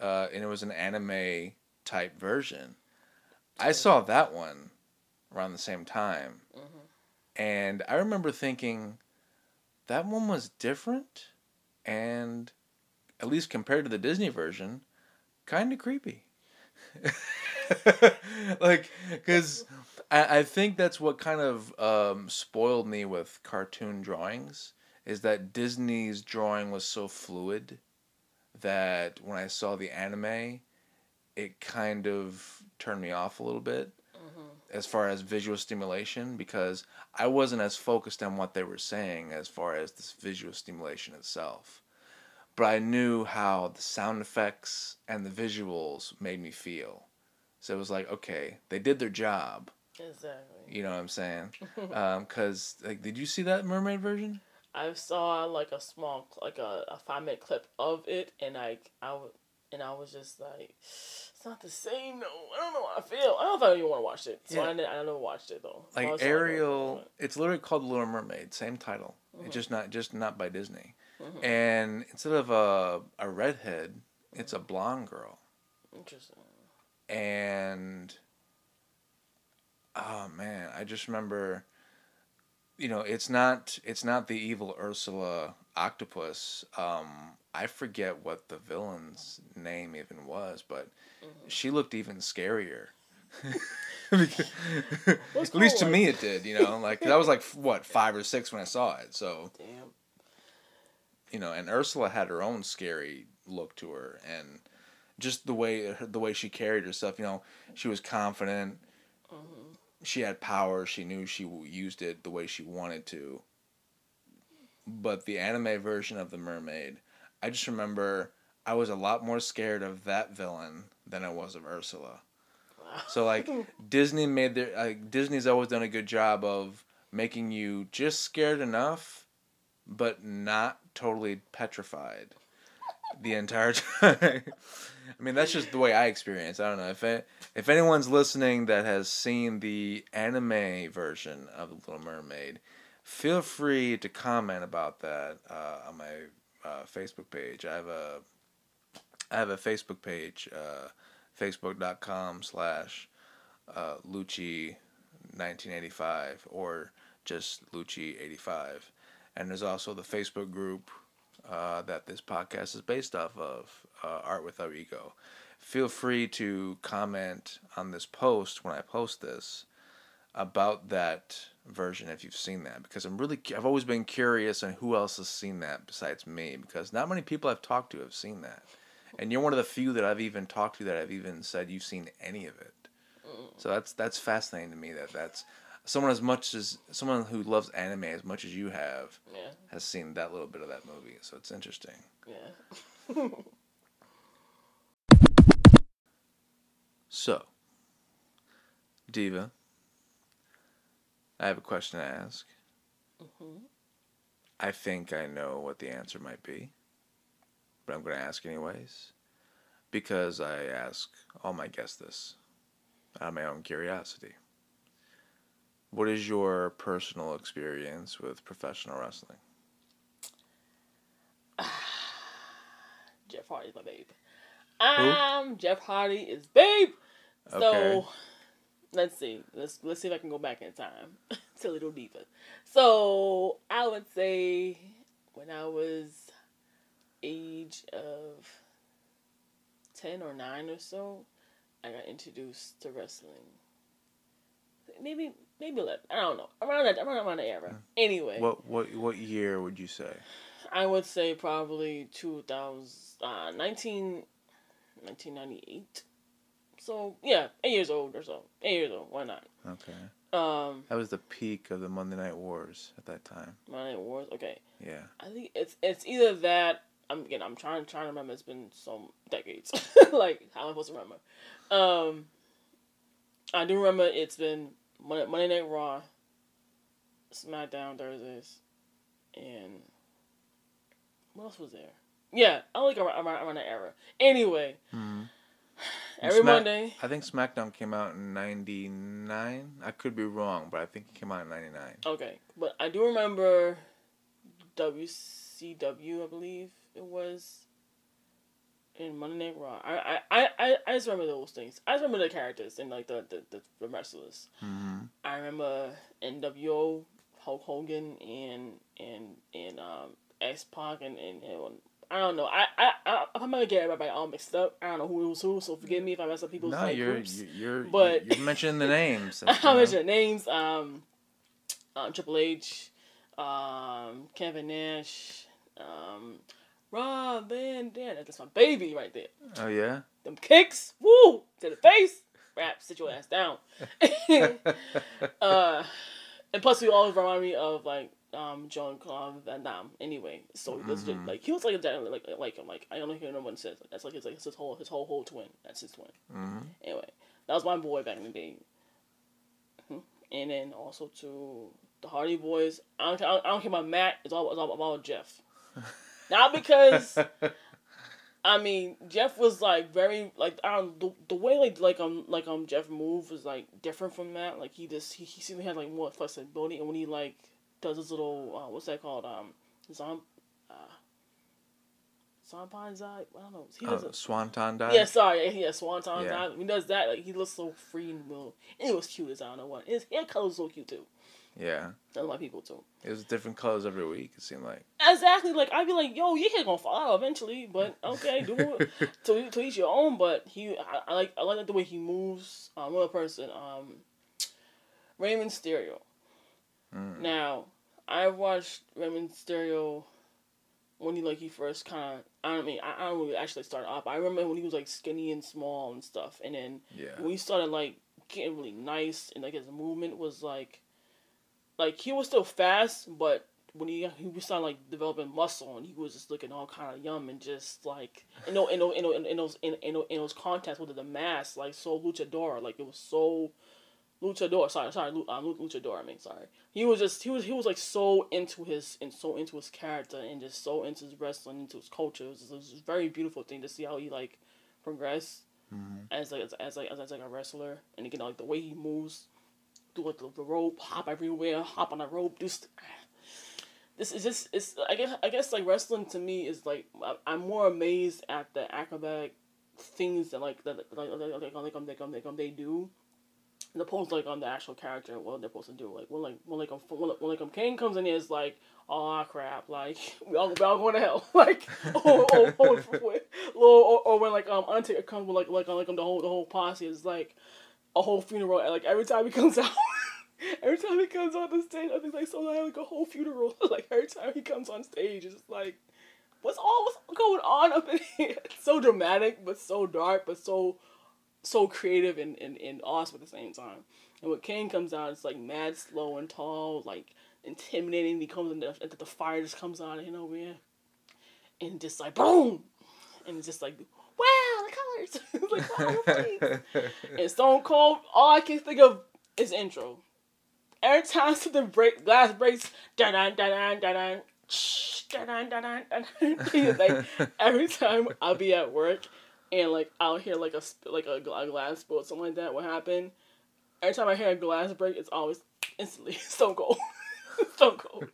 uh, and it was an anime type version. I saw that one around the same time, hmm and I remember thinking that one was different, and at least compared to the Disney version, kind of creepy. like, because I, I think that's what kind of um, spoiled me with cartoon drawings is that Disney's drawing was so fluid that when I saw the anime, it kind of turned me off a little bit as far as visual stimulation because I wasn't as focused on what they were saying as far as this visual stimulation itself. But I knew how the sound effects and the visuals made me feel. So it was like, okay, they did their job. Exactly. You know what I'm saying? Um, because, like, did you see that mermaid version? I saw like a small, like a, a five minute clip of it, and I, I, and I was just like, it's not the same. No, I don't know how I feel. I don't know if I even want to watch it. So Yeah. I, didn't, I never watched it though. Like Ariel, it's literally called The Little Mermaid, same title. Mhm. It's just not just not by Disney. Mhm. And instead of a a redhead, it's a blonde girl. Interesting. and oh man i just remember you know it's not it's not the evil ursula octopus um i forget what the villain's name even was but Mhm. she looked even scarier Because- at least to me it did you know like i was like what five or six when i saw it so Damn. you know, and Ursula had her own scary look to her, and just the way the way she carried herself. You know, she was confident. hmm She had power. She knew she used it the way she wanted to. But the anime version of the mermaid, I just remember I was a lot more scared of that villain than I was of Ursula. So like Disney made their like Disney's always done a good job of making you just scared enough, but not totally petrified the entire time. I mean, that's just the way I experience. I don't know if it, if anyone's listening that has seen the anime version of the Little Mermaid, feel free to comment about that uh, on my uh, Facebook page. I have a I have a Facebook page, uh, facebook.com slash uh, Lucci 1985 or just Lucci 85. And there's also the Facebook group uh, that this podcast is based off of, uh, Art Without Ego. Feel free to comment on this post when I post this about that version if you've seen that because I'm really I've always been curious on who else has seen that besides me because not many people I've talked to have seen that. And you're one of the few that I've even talked to that I've even said you've seen any of it. So that's that's fascinating to me that that's someone as much as someone who loves anime as much as you have Yeah. has seen that little bit of that movie. So it's interesting. Yeah. So, Divah, I have a question to ask. hmm I think I know what the answer might be, but I'm going to ask anyways because I ask all my guests this out of my own curiosity. What is your personal experience with professional wrestling? Jeff Hardy's my babe. Um, Jeff Hardy is babe. So Okay. let's see. Let's let's see if I can go back in time to Little Divah. So I would say when I was age of ten or nine or so, I got introduced to wrestling. Maybe maybe eleven. I don't know. Around that around around the era. Anyway. What what what year would you say? I would say probably 2000, uh, 19, 1998. So, yeah, eight years old or so. Eight years old, why not? Okay. Um, That was the peak of the Monday Night Wars at that time. Monday name was, okay. Yeah. I think it's it's either that, I'm, again, I'm trying, trying to remember, it's been some decades. like, how am I supposed to remember? Um, I do remember it's been Monday, Monday Night Raw, SmackDown Thursdays, and what else was there? Yeah, I like around, around, around that era. Anyway, hmm Every Smack- Monday. I think SmackDown came out in '99. I could be wrong, but I think it came out in '99. Okay, but I do remember WCW. I believe it was in Monday Night Raw. I I, I, I just remember those things. I just remember the characters and like the the, the, the wrestlers. hmm I remember NWO, Hulk Hogan, and and and um X Pac and, and and I don't know. I I I I'm gonna get everybody all mixed up. I don't know who was who, so forgive me if I mess up people's No, like you're groups. you're you're, But- you're mentioning the names. I mentioned names. Um, uh, Triple H, um, Kevin Nash, um, Rob Van Dam. That's my baby right there. Oh yeah. Them kicks, woo, to the face. Rap, sit your ass down. uh, and plus, he always remind me of like um John Claude Van Damme. Anyway, so was just like he was like a dad, like like him. Like I don't hear no one says like, that's like his like his whole his whole whole twin. That's his twin. Mm-hmm. Anyway, that was my boy back in the day. Mhm. And then also to the Hardy Boys. I don't, I don't, I don't care about Matt. It's all, it's all about Jeff. Not because I mean Jeff was like very like I don't the, the way like like um like um Jeff moved was like different from that. Like he just he, he seemed to have like more flexibility and when he like does his little uh, what's that called um zom uh Zombie I don't know. He does uh, it. Swanton dive. Yeah, sorry. Yeah, Swanton Yeah. dive. He does that, like he looks so free and will. And it was cute as I don't know what. His hair color was so cute too. Yeah. That's my people too. It was different colors every week. It seemed like. Exactly. Like I'd be like, yo, your hair gonna fall out eventually, but okay, do it to to each your own. But he, I, I like I like the way he moves. Um, another person, um, Rey Mysterio. Mm. Now, I've watched Rey Mysterio when he like he first kind of. I don't mean I, I don't really actually start off. I remember when he was like skinny and small and stuff, and then Yeah. when he started like getting really nice and like his movement was like like he was still fast but when he he was starting like developing muscle and he was just looking all kind of yum and just like you know in those in, those- in those in, in, in those contacts with the mask like so luchador like it was so luchador sorry sorry um, luchador I mean sorry. He was just he was he was like so into his and so into his character and just so into his wrestling into his culture. It was, it was a very beautiful thing to see how he like progressed Mhm. as like as, as like as, as like a wrestler, and again like the way he moves, do like the, the rope, hop everywhere, hop on the rope, do. St- this is just it's I guess I guess like wrestling to me is like I'm more amazed at the acrobatic things that like that like like like, um, like, um, like um, they do. As opposed like on the actual character what they're supposed to do. Like when like when like um, when, when like um Kane comes in, it's like oh crap, like we all, we all going to hell, like or or, or, or, or, or when like um Undertaker comes with like like like um, the whole the whole posse is like a whole funeral. Like every time he comes out, every time he comes on the stage, I think like so like a whole funeral. like every time he comes on stage, it's like what's all what's going on up in here? So dramatic, but so dark, but so so creative and, and, and awesome at the same time. And when Kane comes out, it's like mad slow and tall, like intimidating. He comes in, the, the fire just comes out of nowhere, and just like boom, and it's just like the colors, like wow, flames. And Stone Cold, all I can think of is intro. Every time something break, glass breaks, da da da da da da. Da da da da da. Like every time I'll be at work and like I'll hear like a like a, gla- glass or something like that. What happened? Every time I hear a glass break, it's always instantly Stone Cold. Stone Cold.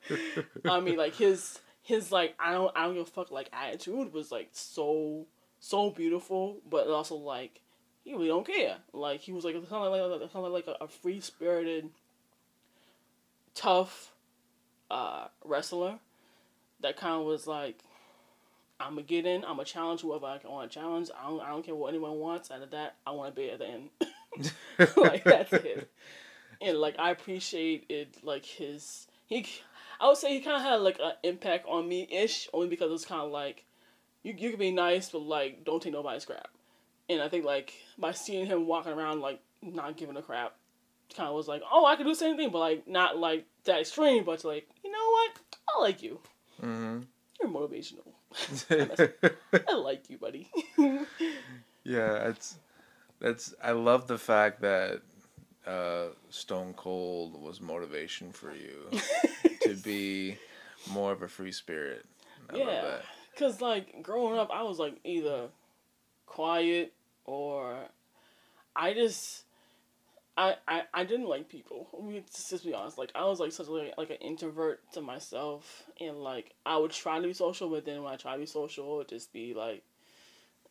I mean, like his his like I don't I don't give a fuck like attitude was like so so beautiful, but also like he really don't care. Like he was like kind of like kind of like a, a free spirited, tough, uh, wrestler. That kind of was like, I'm gonna get in. I'm gonna challenge whoever I want to challenge. I don't I don't care what anyone wants. Out of that, I want to be at the end. like that's it. And like I appreciate it. Like his he, I would say he kind of had like an impact on me ish, only because it's kind of like, you you can be nice, but like don't take nobody's crap. And I think like by seeing him walking around like not giving a crap, kind of was like, oh, I could do the same thing, but like not like that extreme, but like you know what, I like you. hmm You're motivational. I like you, buddy. yeah, it's that's. I love the fact that uh, Stone Cold was motivation for you to be more of a free spirit. I love yeah, that. Cause like growing up, I was like either quiet or I just. I, I, I didn't like people. I mean, just, just be honest. Like I was like such like, like an introvert to myself, and like I would try to be social, but then when I try to be social, it just be like,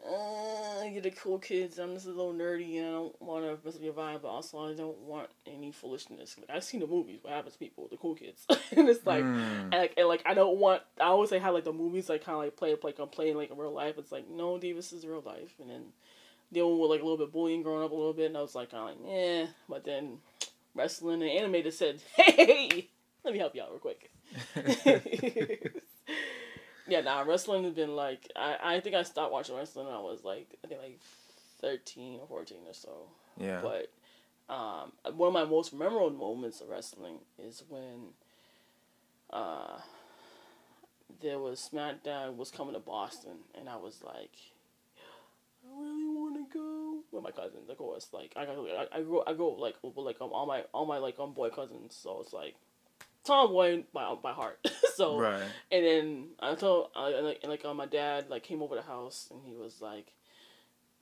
uh, you're the cool kids. I'm just a little nerdy, and I don't want to mess up your vibe, but also I don't want any foolishness. Like, I've seen the movies. What happens to people? The cool kids, and it's like, Mm. and like, and like I don't want. I always say how like the movies like kind of like play it like I'm playing like in real life. It's like no, Dave, this is real life, and then dealing with like a little bit bullying growing up a little bit, and I was like kind of like eh. But then wrestling and just said, hey, let me help you out real quick. yeah, nah, wrestling has been like I, I think I stopped watching wrestling when I was like I think like thirteen or fourteen or so. yeah. But um, one of my most memorable moments of wrestling is when uh, there was SmackDown was coming to Boston, and I was like, I really want to go with my cousins. Of course, like I got I, I go I go like with like um, all my all my like um boy cousins, so it's like tomboy by by heart. so right. and then I told, uh, and like, and like uh, my dad like came over the house and he was like,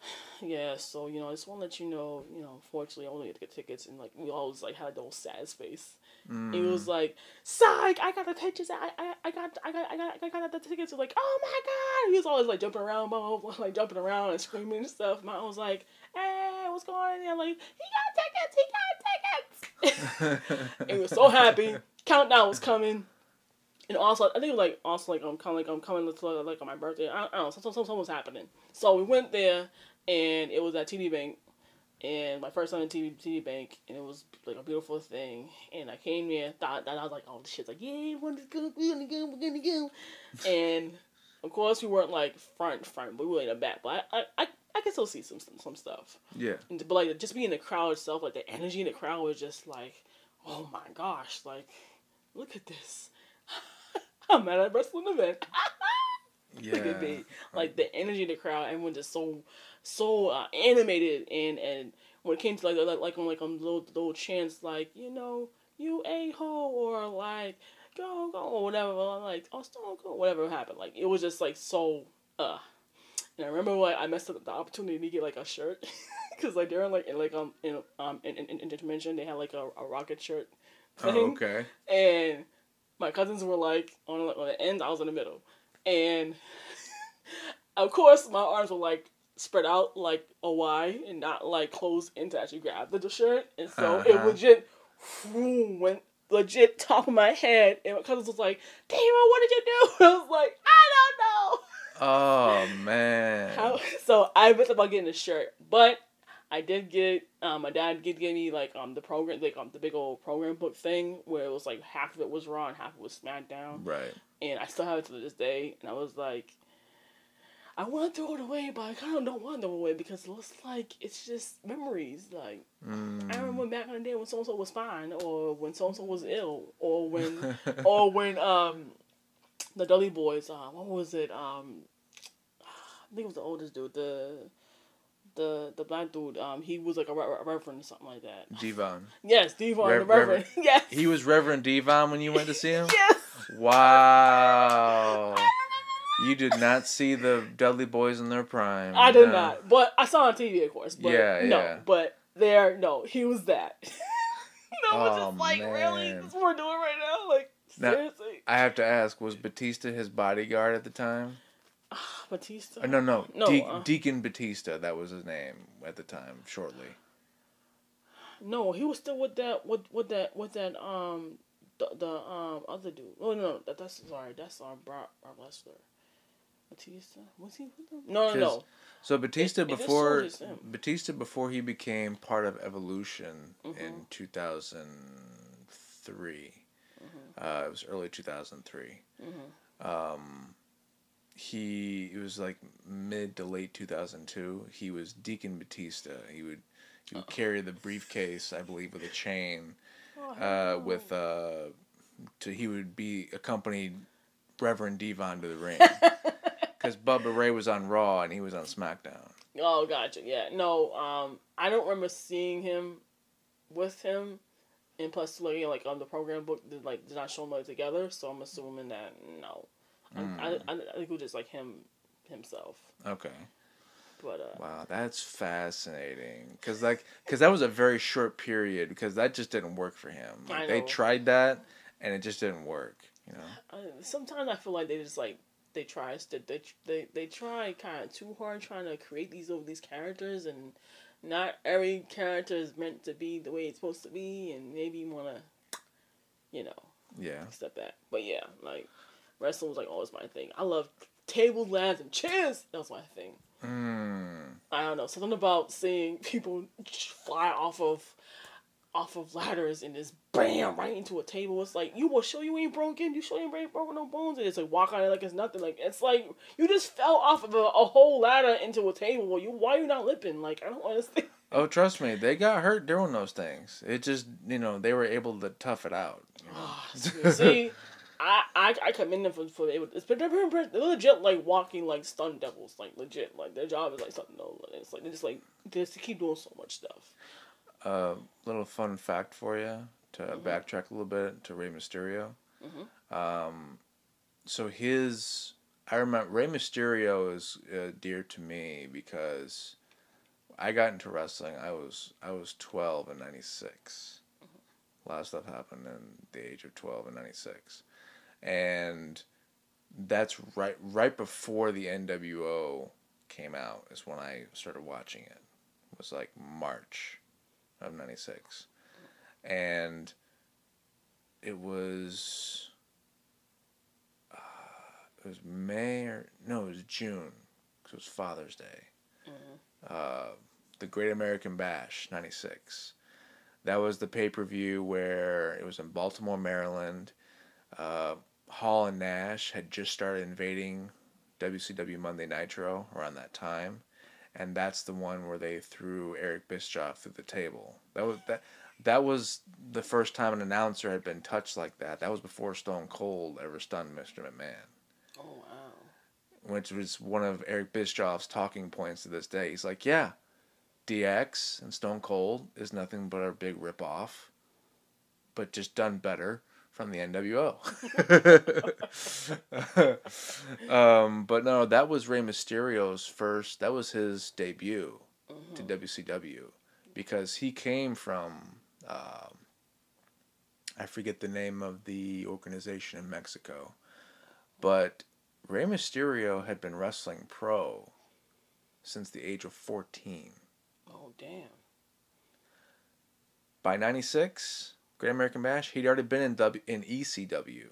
yeah, so you know, I just want to let you know, you know, unfortunately, I only get to get tickets, and like we always like had those sad face. Mm. He was like, "Psych! I got the pictures. I, I, I got, I got, I got, I got the tickets." Like, oh my god! He was always like jumping around, blah, blah, blah, like jumping around and screaming and stuff. My was like, "Hey, what's going on?" I'm like, "He got tickets! He got tickets!" and he was so happy. Countdown was coming. And also, I think it was like also like I'm kind of like I'm coming to like on my birthday. I, I don't know, something, something was happening. So we went there, and it was at TD Bank, and my first time in TD, TD Bank, and it was like a beautiful thing. And I came there, thought that I was like, oh, the shit's like, yeah, we're gonna go, we're gonna go, we're gonna go. and of course, we weren't like front front, but we were in the back. But I I, I, could still see some some, some stuff. yeah. And, but like just being in the crowd itself, like the energy in the crowd was just like, oh my gosh, like look at this. I'm at a wrestling event. Yeah. Look at me. Like the energy in the crowd, everyone just so so uh, animated and and when it came to like like like on like on little little chants like you know you a hole or like go go or whatever like oh stone cold whatever happened like it was just like so uh and I remember like I messed up the opportunity to get like a shirt because like during like in like um in um in, in, in intervention they had like a, a rocket shirt thing Oh, okay. and my cousins were like on, on the ends, I was in the middle, and of course my arms were like spread out like a Y and not like closed in to actually grab the shirt, and so it Uh-huh. legit whoom, went legit top of my head, and my cousins was like, "Damn, what did you do?" I was like, "I don't know." Oh man. How, so I messed up about getting the shirt, but I did get um my dad did give me like um the program like um the big old program book thing where it was like half of it was Raw and half of it was SmackDown, Right. and I still have it to this day, and I was like. I want to throw it away, but I kind of don't want to throw it away because it looks like it's just memories. Like Mm. I remember back in the day when so and so was fine, or when so and so was ill, or when or when um the Dudley Boys, uh, what was it? Um, I think it was the oldest dude, the the the black dude. Um, he was like a, re- a reverend or something like that. Devon. Yes, Devon Rev- the Reverend. yes. He was Reverend Devon when you went to see him. Yes. Wow. You did not see the Dudley Boys in their prime. I did no. not, but I saw on TV, of course. But Yeah, no, yeah. but there, no, he was that. no, Oh, just like really, man. that's what we're doing right now. Like Now- seriously, I have to ask, was Batista his bodyguard at the time? Batista. Uh, no, no, No, De- uh, Deacon Batista. That was his name at the time. Shortly. No, he was still with that with with that with that um the, the um other dude. Oh no, that, that's sorry, that's um Brock, Brock Lesnar. Batista was he with them? No, no, no. So Batista it before him. Batista before he became part of Evolution Mm-hmm. in two thousand three. Mm-hmm. Uh, it was early two thousand three. Um, he it was like mid to late two thousand two. He was Deacon Batista. He would he would carry the briefcase, I believe, with a chain. Oh, Uh, with uh, to he would be accompanied Reverend Devon to the ring. Because Bubba Ray was on Raw and he was on SmackDown. Oh, gotcha. Yeah, no. Um, I don't remember seeing him with him, and plus, like, you know, like on the program book, did, like did not show them like together. So I'm assuming that no, I, I, I, I think it was just like him himself. Okay. But uh, Wow, that's fascinating. Cause like, cause that was a very short period. Because that just didn't work for him. Like, they tried that, and it just didn't work. You know. I, sometimes I feel like they just like they try they they they, they try kind of too hard trying to create these of these characters and not every character is meant to be the way it's supposed to be and maybe you want to you know Yeah. step back but yeah like wrestling was like always my thing i love table lands and chairs that was my thing Mm. i don't know something about seeing people fly off of off of ladders and just bam right into a table. It's like you will show you ain't broken. You show you ain't broken no bones. And it's like walk on it like it's nothing. Like it's like you just fell off of a, a whole ladder into a table. Well, you why you not lipping? Like I don't understand. Oh, trust me, they got hurt doing those things. It just, you know, they were able to tough it out. you know? Ah, See, I, I I commend them for for able. It's but they're, they're legit like walking like stun devils. Like legit. Like their job is like something. No, it's like they just like they just keep doing so much stuff. uh, little fun fact for you to backtrack a little bit to Rey Mysterio. Um, so his, I remember Rey Mysterio is uh, dear to me because I got into wrestling. I was I was twelve in '96. A lot of stuff happened in the age of twelve and '96, and that's right right before the NWO came out. Is when I started watching it. It was like March of 96 and it was uh, it was may or no it was june 'cause it was father's day uh, the great american bash 96 that was the pay-per-view where it was in baltimore maryland uh, hall and nash had just started invading wcw monday nitro around that time and that's the one where they threw Eric Bischoff through the table. That was that. That was the first time an announcer had been touched like that. That was before Stone Cold ever stunned Mr. McMahon, Oh wow. which was one of Eric Bischoff's talking points to this day. He's like, "Yeah, DX and Stone Cold is nothing but a big ripoff, but just done better." From the NWO, um, but no, that was Rey Mysterio's first. That was his debut to WCW because he came from um, I forget the name of the organization in Mexico, but Rey Mysterio had been wrestling pro since the age of fourteen. Oh damn. By '96, Great American Bash, he'd already been in W in ECW,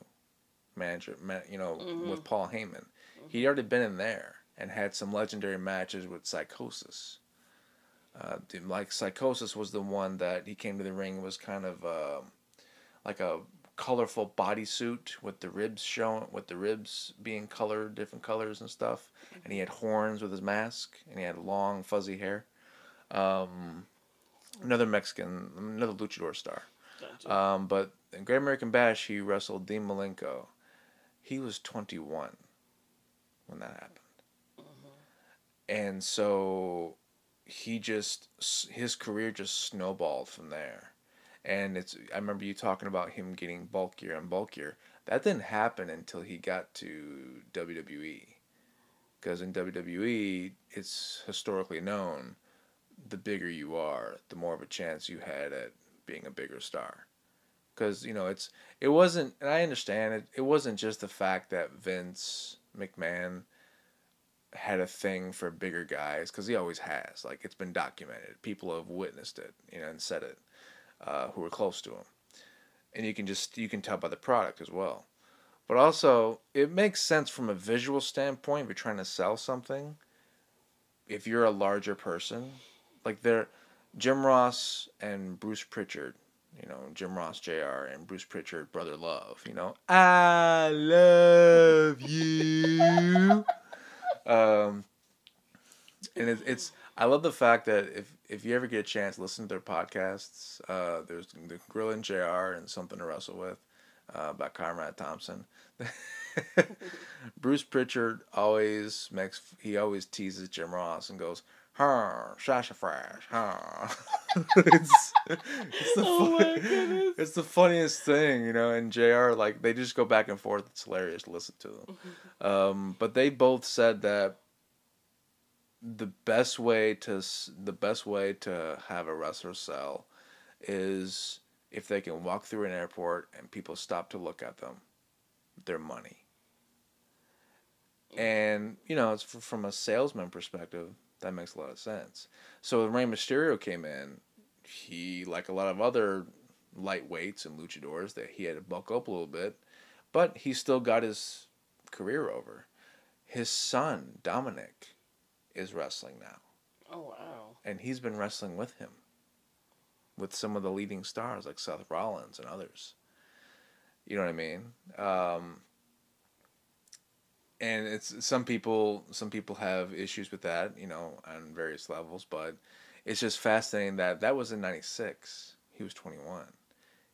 manager, ma- you know, with Paul Heyman. He'd already been in there and had some legendary matches with Psychosis. Uh, like Psychosis was the one that he came to the ring was kind of uh, like a colorful bodysuit with the ribs showing, with the ribs being colored different colors and stuff, and he had horns with his mask, and he had long fuzzy hair. Um, another Mexican, another luchador star. Um, but in Great American Bash, he wrestled Dean Malenko. He was 21 when that happened. And so he just, his career just snowballed from there. And it's, I remember you talking about him getting bulkier and bulkier. That didn't happen until he got to WWE. Because in WWE, it's historically known the bigger you are, the more of a chance you had at being a bigger star. Because you know it's it wasn't, and I understand it. It wasn't just the fact that Vince McMahon had a thing for bigger guys, because he always has. Like it's been documented. People have witnessed it, you know, and said it, uh, who were close to him, and you can just you can tell by the product as well. But also, it makes sense from a visual standpoint. If you're trying to sell something, if you're a larger person, like they're Jim Ross and Bruce Pritchard, you know, Jim Ross Jr. and Bruce Pritchard, brother love, you know, I love you. um, and it, it's I love the fact that if if you ever get a chance, listen to their podcasts. Uh, there's the Grilling Jr. and something to wrestle with uh, by Conrad Thompson. Bruce Pritchard always makes he always teases Jim Ross and goes, "Huh, Sasha Fresh, huh." it's, it's the Oh fun- my goodness. it's the funniest thing, you know. And Jr. like they just go back and forth. It's hilarious to listen to them. Um, but they both said that the best way to the best way to have a wrestler sell is if they can walk through an airport and people stop to look at them, their money. And you know, it's from a salesman perspective, that makes a lot of sense. So when Rey Mysterio came in, he like a lot of other lightweights and luchadors that he had to bulk up a little bit, but he still got his career over. His son Dominic is wrestling now, Oh wow. and he's been wrestling with him, with some of the leading stars like Seth Rollins and others. You know what I mean? Um, and it's some people. Some people have issues with that, you know, on various levels. But it's just fascinating that that was in '96. He was 21.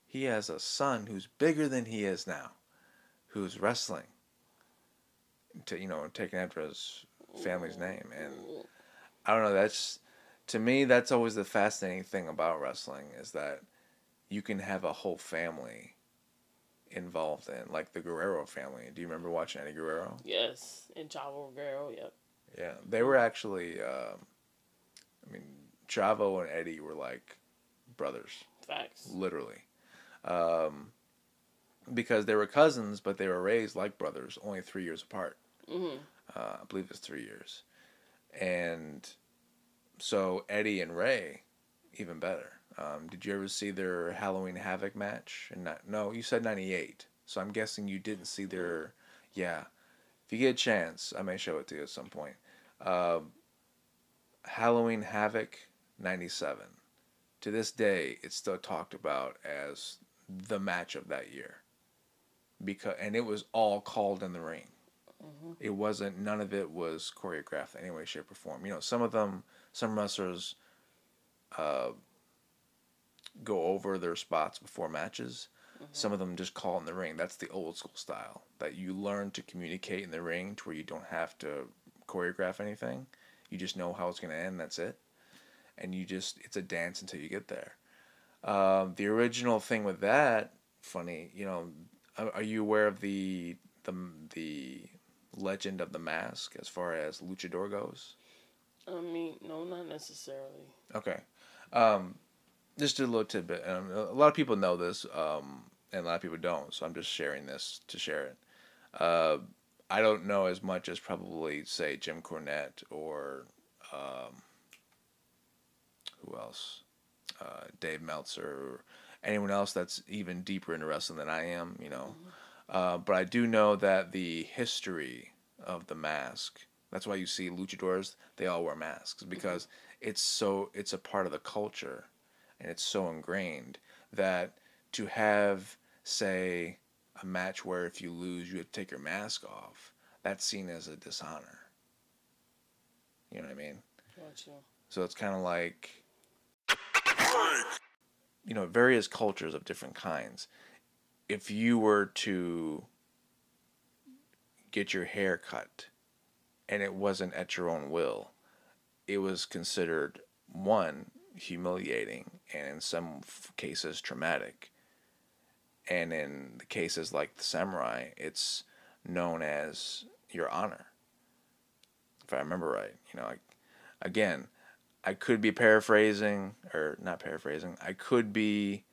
He has a son who's bigger than he is now, who's wrestling. To you know, taking after his family's name, and I don't know. That's to me. That's always the fascinating thing about wrestling is that you can have a whole family involved in, like the Guerrero family. Do you remember watching Eddie Guerrero? Yes, and Chavo Guerrero. Yep. Yeah, they were actually. Um, I mean, Chavo and Eddie were like brothers, Facts. literally, um, because they were cousins, but they were raised like brothers, only three years apart. Mhm. Uh, I believe it's three years, and so Eddie and Rey, even better. Um, did you ever see their Halloween Havoc match? And not, no, you said ninety eight, so I'm guessing you didn't see their. Yeah, if you get a chance, I may show it to you at some point. Uh, Halloween Havoc '97. To this day, it's still talked about as the match of that year. Because and it was all called in the ring. It wasn't. None of it was choreographed in any way, shape, or form. You know, some of them, some wrestlers, uh, go over their spots before matches. Some of them just call in the ring. That's the old school style that you learn to communicate in the ring to where you don't have to choreograph anything. You just know how it's going to end. That's it. And you just, it's a dance until you get there. Um, the original thing with that, funny, you know, are, are you aware of the, the, the legend of the mask as far as luchador goes? I mean, no, not necessarily. Okay. Um, just a little tidbit. Um, a lot of people know this, um, and a lot of people don't. So I'm just sharing this to share it. Uh, I don't know as much as probably say Jim Cornette or um, who else, uh, Dave Meltzer, or anyone else that's even deeper into wrestling than I am. You know, uh, but I do know that the history of the mask. That's why you see luchadors; they all wear masks because it's so it's a part of the culture, and it's so ingrained that to have say a match where if you lose you have to take your mask off, that's seen as a dishonor. You know what I mean? Gotcha. So it's kind of like, you know, various cultures of different kinds. If you were to get your hair cut and it wasn't at your own will, it was considered one, humiliating, and in some cases, traumatic. And in the cases like the samurai, it's known as your honor. If I remember right, you know, like, again, I could be paraphrasing, or not paraphrasing, I could be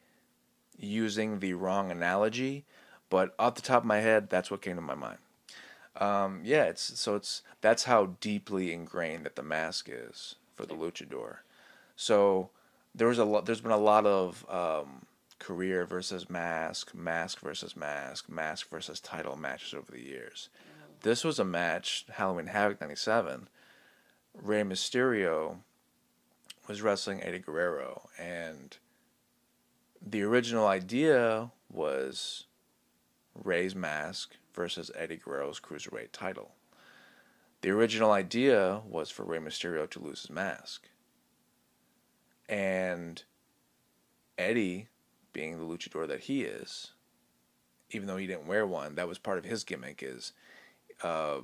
using the wrong analogy, but off the top of my head, that's what came to my mind. Um, yeah, it's so it's that's how deeply ingrained that the mask is for the luchador. So there was a lot. There's been a lot of um, career versus mask, mask versus mask, mask versus title matches over the years. This was a match, Halloween Havoc '97. Rey Mysterio was wrestling Eddie Guerrero, and the original idea was Rey's mask versus Eddie Guerrero's cruiserweight title. The original idea was for Rey Mysterio to lose his mask. And Eddie, being the luchador that he is, even though he didn't wear one, that was part of his gimmick. Is uh,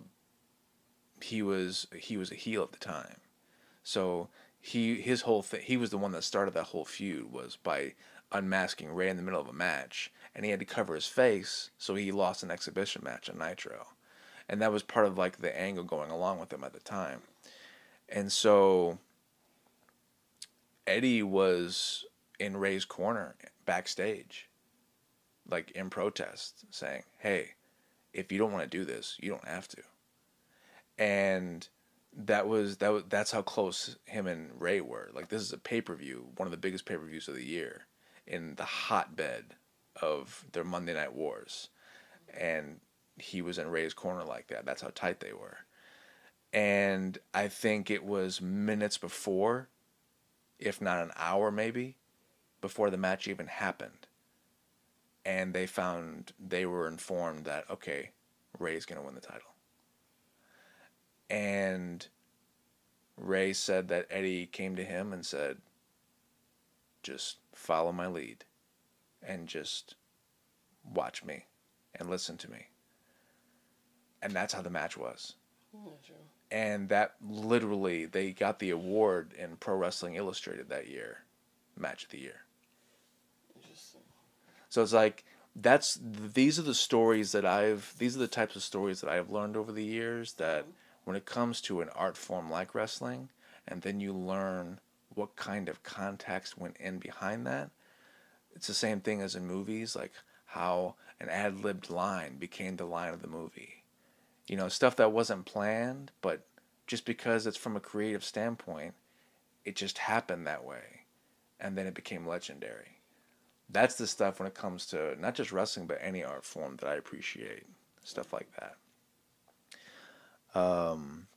he was he was a heel at the time, so he his whole thing he was the one that started that whole feud was by unmasking Rey in the middle of a match, and he had to cover his face, so he lost an exhibition match on Nitro, and that was part of like the angle going along with him at the time. And so Eddie was in Rey's corner backstage, like in protest, saying, Hey, if you don't want to do this, you don't have to. And that was that was that's how close him and Rey were. Like this is a pay per view, one of the biggest pay per views of the year, in the hotbed of their Monday Night Wars, and he was in Rey's corner like that. That's how tight they were, and I think it was minutes before, if not an hour maybe, before the match even happened. And they found they were informed that okay, Rey's gonna win the title and Rey said that Eddie came to him and said, just follow my lead and just watch me and listen to me. And that's how the match was. And that literally, they got the award in Pro Wrestling Illustrated that year, Match of the Year. So it's like, that's these are the stories that I've these are the types of stories that I've learned over the years that mm-hmm when it comes to an art form like wrestling, and then you learn what kind of context went in behind that, it's the same thing as in movies, like how an ad libbed line became the line of the movie. You know, stuff that wasn't planned, but just because it's from a creative standpoint, it just happened that way. And then it became legendary. That's the stuff when it comes to not just wrestling, but any art form that I appreciate. Stuff like that. Um,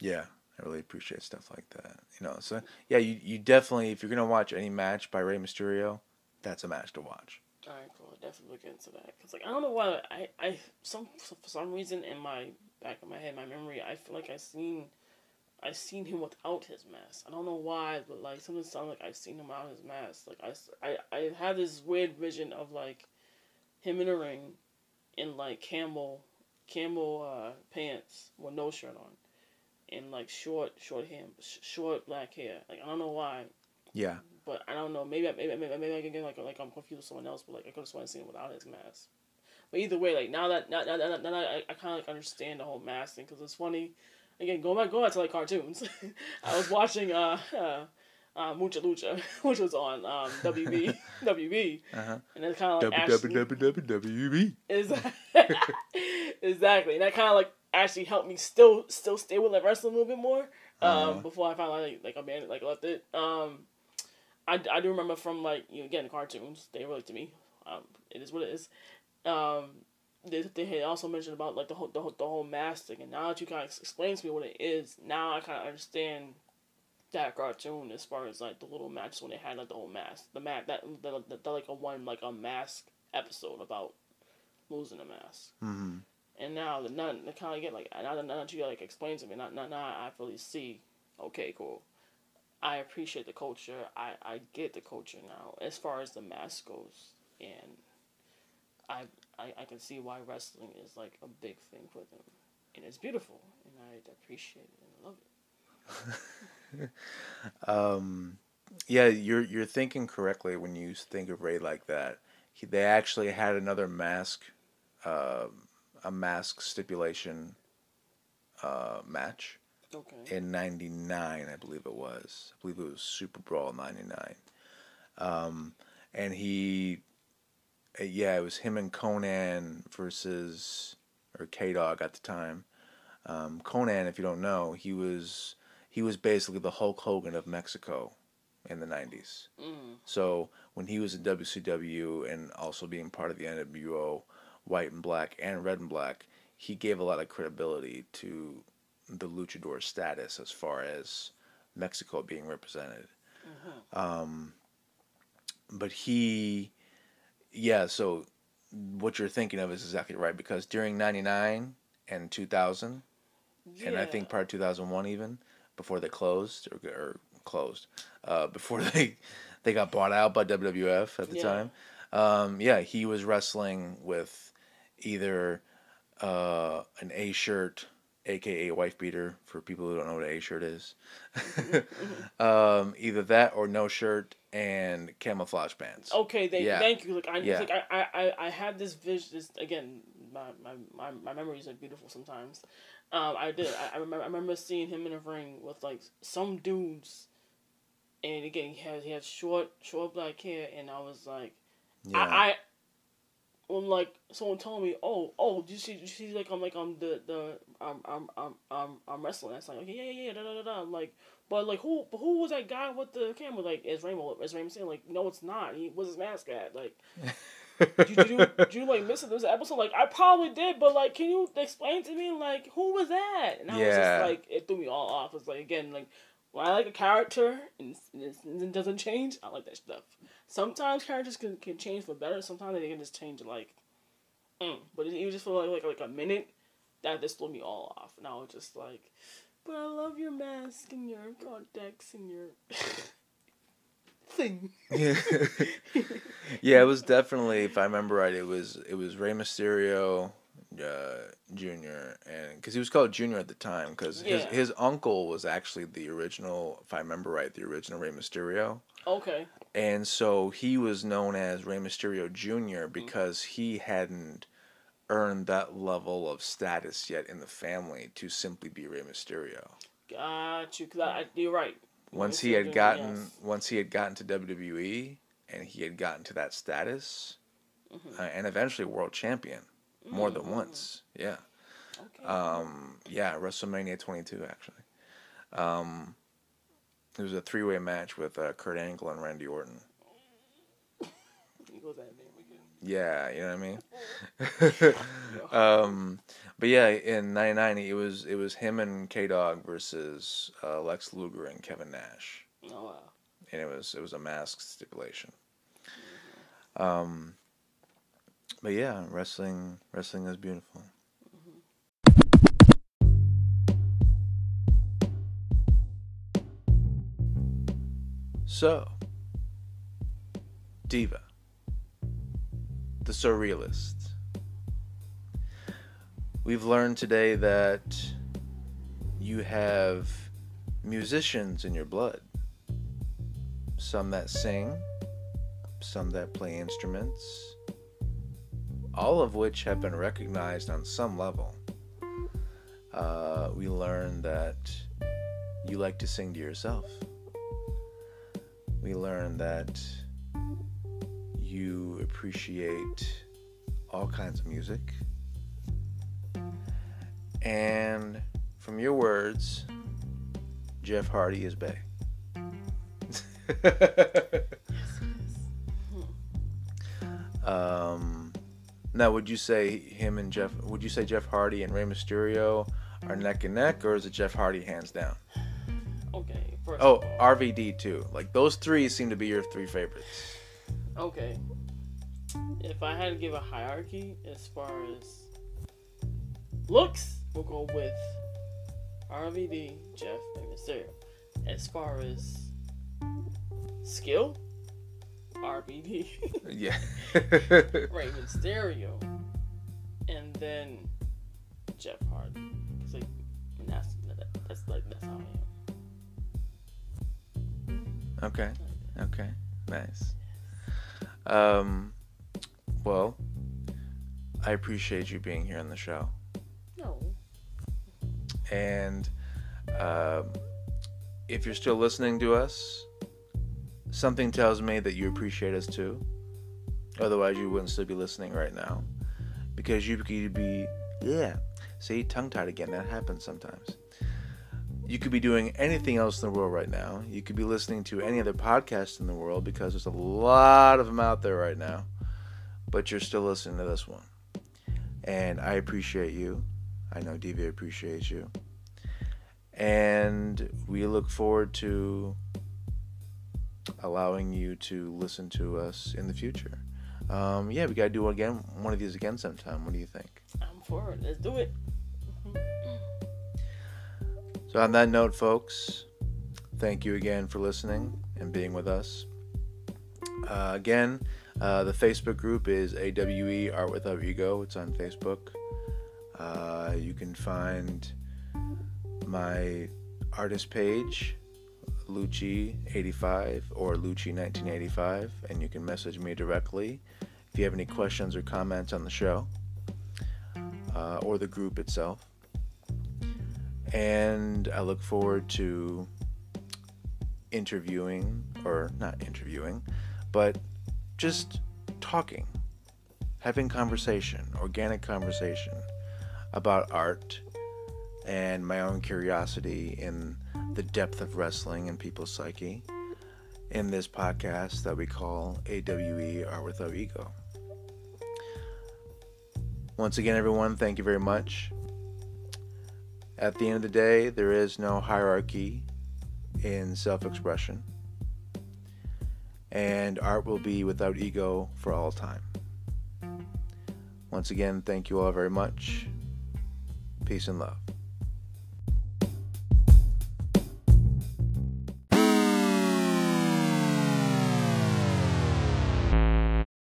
yeah, I really appreciate stuff like that. You know, so yeah, you, you definitely if you're gonna watch any match by Rey Mysterio, that's a match to watch. All right, cool. I'll definitely look into that because like I don't know why I I some for some reason in my back of my head, my memory, I feel like I seen. I seen him without his mask. I don't know why, but like something sounds like I've seen him without his mask. Like I, I, I had this weird vision of like him in a ring, in like Campbell camo uh, pants with no shirt on, and like short, short hair, short black hair. Like I don't know why. Yeah. But I don't know. Maybe maybe maybe, maybe I can get like like I'm confused with someone else. But like I could have sworn I seen him without his mask. But either way, like now that now, now, now, now I, I kind of like understand the whole mask thing because it's funny. Again, going back going back to like cartoons. I was watching uh, uh uh, Mucha Lucha, which was on um, WB, WB, uh-huh. and it's kind of like WB. exactly, and that kind of like actually helped me still still stay with like wrestling a little bit more um, uh-huh. before I out like, like abandoned like left it. Um, I, I do remember from like you know, again cartoons they relate to me. Um, it is what it is. Um, they, they had also mentioned about like the whole the whole, the whole mask thing, and now that you kind of explain to me what it is, now I kind of understand that cartoon as far as like the little matches when they had like the whole mask, the mask that the, the, the, like a one like a mask episode about losing a mask. Mm-hmm. And now the now the kind of get like now, now that you like explain to me, now, now, now I fully see. Okay, cool. I appreciate the culture. I, I get the culture now as far as the mask goes, and I, I I can see why wrestling is like a big thing for them, and it's beautiful, and I appreciate it and love it. um, yeah, you're you're thinking correctly when you think of Rey like that. He, they actually had another mask, uh, a mask stipulation uh, match okay. in '99, I believe it was. I believe it was Super Brawl '99, um, and he, uh, yeah, it was him and Konnan versus or K Dog at the time. Um, Konnan, if you don't know, he was he was basically the Hulk Hogan of Mexico in the 90s. Mm. So when he was in WCW and also being part of the NWO, white and black and red and black, he gave a lot of credibility to the luchador status as far as Mexico being represented. Mm-hmm. Um, but he, yeah, so what you're thinking of is exactly right because during 99 and 2000, yeah. and I think part of 2001 even, before they closed or, or closed uh, before they they got bought out by WWF at the yeah. time. Um, yeah, he was wrestling with either uh, an A shirt, aka wife beater, for people who don't know what A shirt is. um, either that or no shirt and camouflage pants. Okay, they, yeah. thank you. Like I, yeah. like I, I, I had this vision. This again, my, my, my, my memories are beautiful sometimes. Um, I did. I, I remember. I remember seeing him in a ring with like some dudes, and again he had he had short short black hair, and I was like, Yeah. I, I when like someone told me, oh oh, did you see you see like I'm like I'm the the I'm I'm I'm I'm, I'm wrestling. It's like okay yeah yeah yeah da da da da. I'm like, but like who but who was that guy with the camera? Like is Rainbow is Rainbow saying like no it's not. He was his mask at like. did you, did you, did you like miss it? There's an episode like I probably did, but like, can you explain to me like who was that? And I was just like, it threw me all off. It's like again, like when I like a character and and it doesn't change, I like that stuff. Sometimes characters can, can change for better. Sometimes they can just change like, mm. but it, even just for like, like like a minute, that just threw me all off. And I was just like, but I love your mask and your contacts and your thing. yeah, yeah. it was definitely, if I remember right, it was it was Rey Mysterio, uh, Junior, and because he was called Junior at the time, because his his uncle was actually the original, if I remember right, the original Rey Mysterio, Okay. and so he was known as Rey Mysterio Junior because he hadn't earned that level of status yet in the family to simply be Rey Mysterio. Got you. I, you're right. once he had gotten once he had gotten to WWE and he had gotten to that status, uh, and eventually world champion more than once. Yeah. Okay. Um, yeah, WrestleMania 22 actually. Um, it was a three way match with uh, Kurt Angle and Randy Orton. He goes that name again. Yeah, you know what I mean. um, but yeah, in '99 it was it was him and K Dog versus uh, Lex Luger and Kevin Nash. Oh wow. and it was it was a mask stipulation. Um, but yeah, wrestling wrestling is beautiful. So, Divah, the Sorealist. We've learned today that you have musicians in your blood some that sing, some that play instruments, all of which have been recognized on some level. Uh, we learn that you like to sing to yourself. We learn that you appreciate all kinds of music. And from your words, Jeff Hardy is Bay. um, now, would you say him and Jeff? Would you say Jeff Hardy and Rey Mysterio are neck and neck, or is it Jeff Hardy hands down? Okay. First Oh, RVD too. Like those three seem to be your three favorites. Okay. If I had to give a hierarchy as far as looks, we'll go with RVD, Jeff, and Mysterio. As far as skill, RVD, Yeah. Rey Mysterio, and then Jeff Hardy. like, that's that's like that's how I am. Okay. Okay. Nice. Um. Well, I appreciate you being here on the show. No. And um, if you're still listening to us, something tells me that you appreciate us too. Otherwise, you wouldn't still be listening right now. Because you could be, yeah, see, tongue tied again. That happens sometimes. You could be doing anything else in the world right now. You could be listening to any other podcast in the world because there's a lot of them out there right now. But you're still listening to this one. And I appreciate you. I know DV appreciates you. And we look forward to allowing you to listen to us in the future. Um, yeah, we got to do again one of these again sometime. What do you think? I'm for it. Let's do it. So, on that note, folks, thank you again for listening and being with us. Uh, again, uh, the Facebook group is AWE Art Without Ego. It's on Facebook. Uh, you can find my artist page, Lucci85 or Lucci1985, and you can message me directly if you have any questions or comments on the show uh, or the group itself. And I look forward to interviewing, or not interviewing, but just talking, having conversation, organic conversation about art and my own curiosity in the depth of wrestling and people's psyche in this podcast that we call AWE Art Without Ego. Once again, everyone, thank you very much. At the end of the day, there is no hierarchy in self expression, and art will be without ego for all time. Once again, thank you all very much. Peace and love.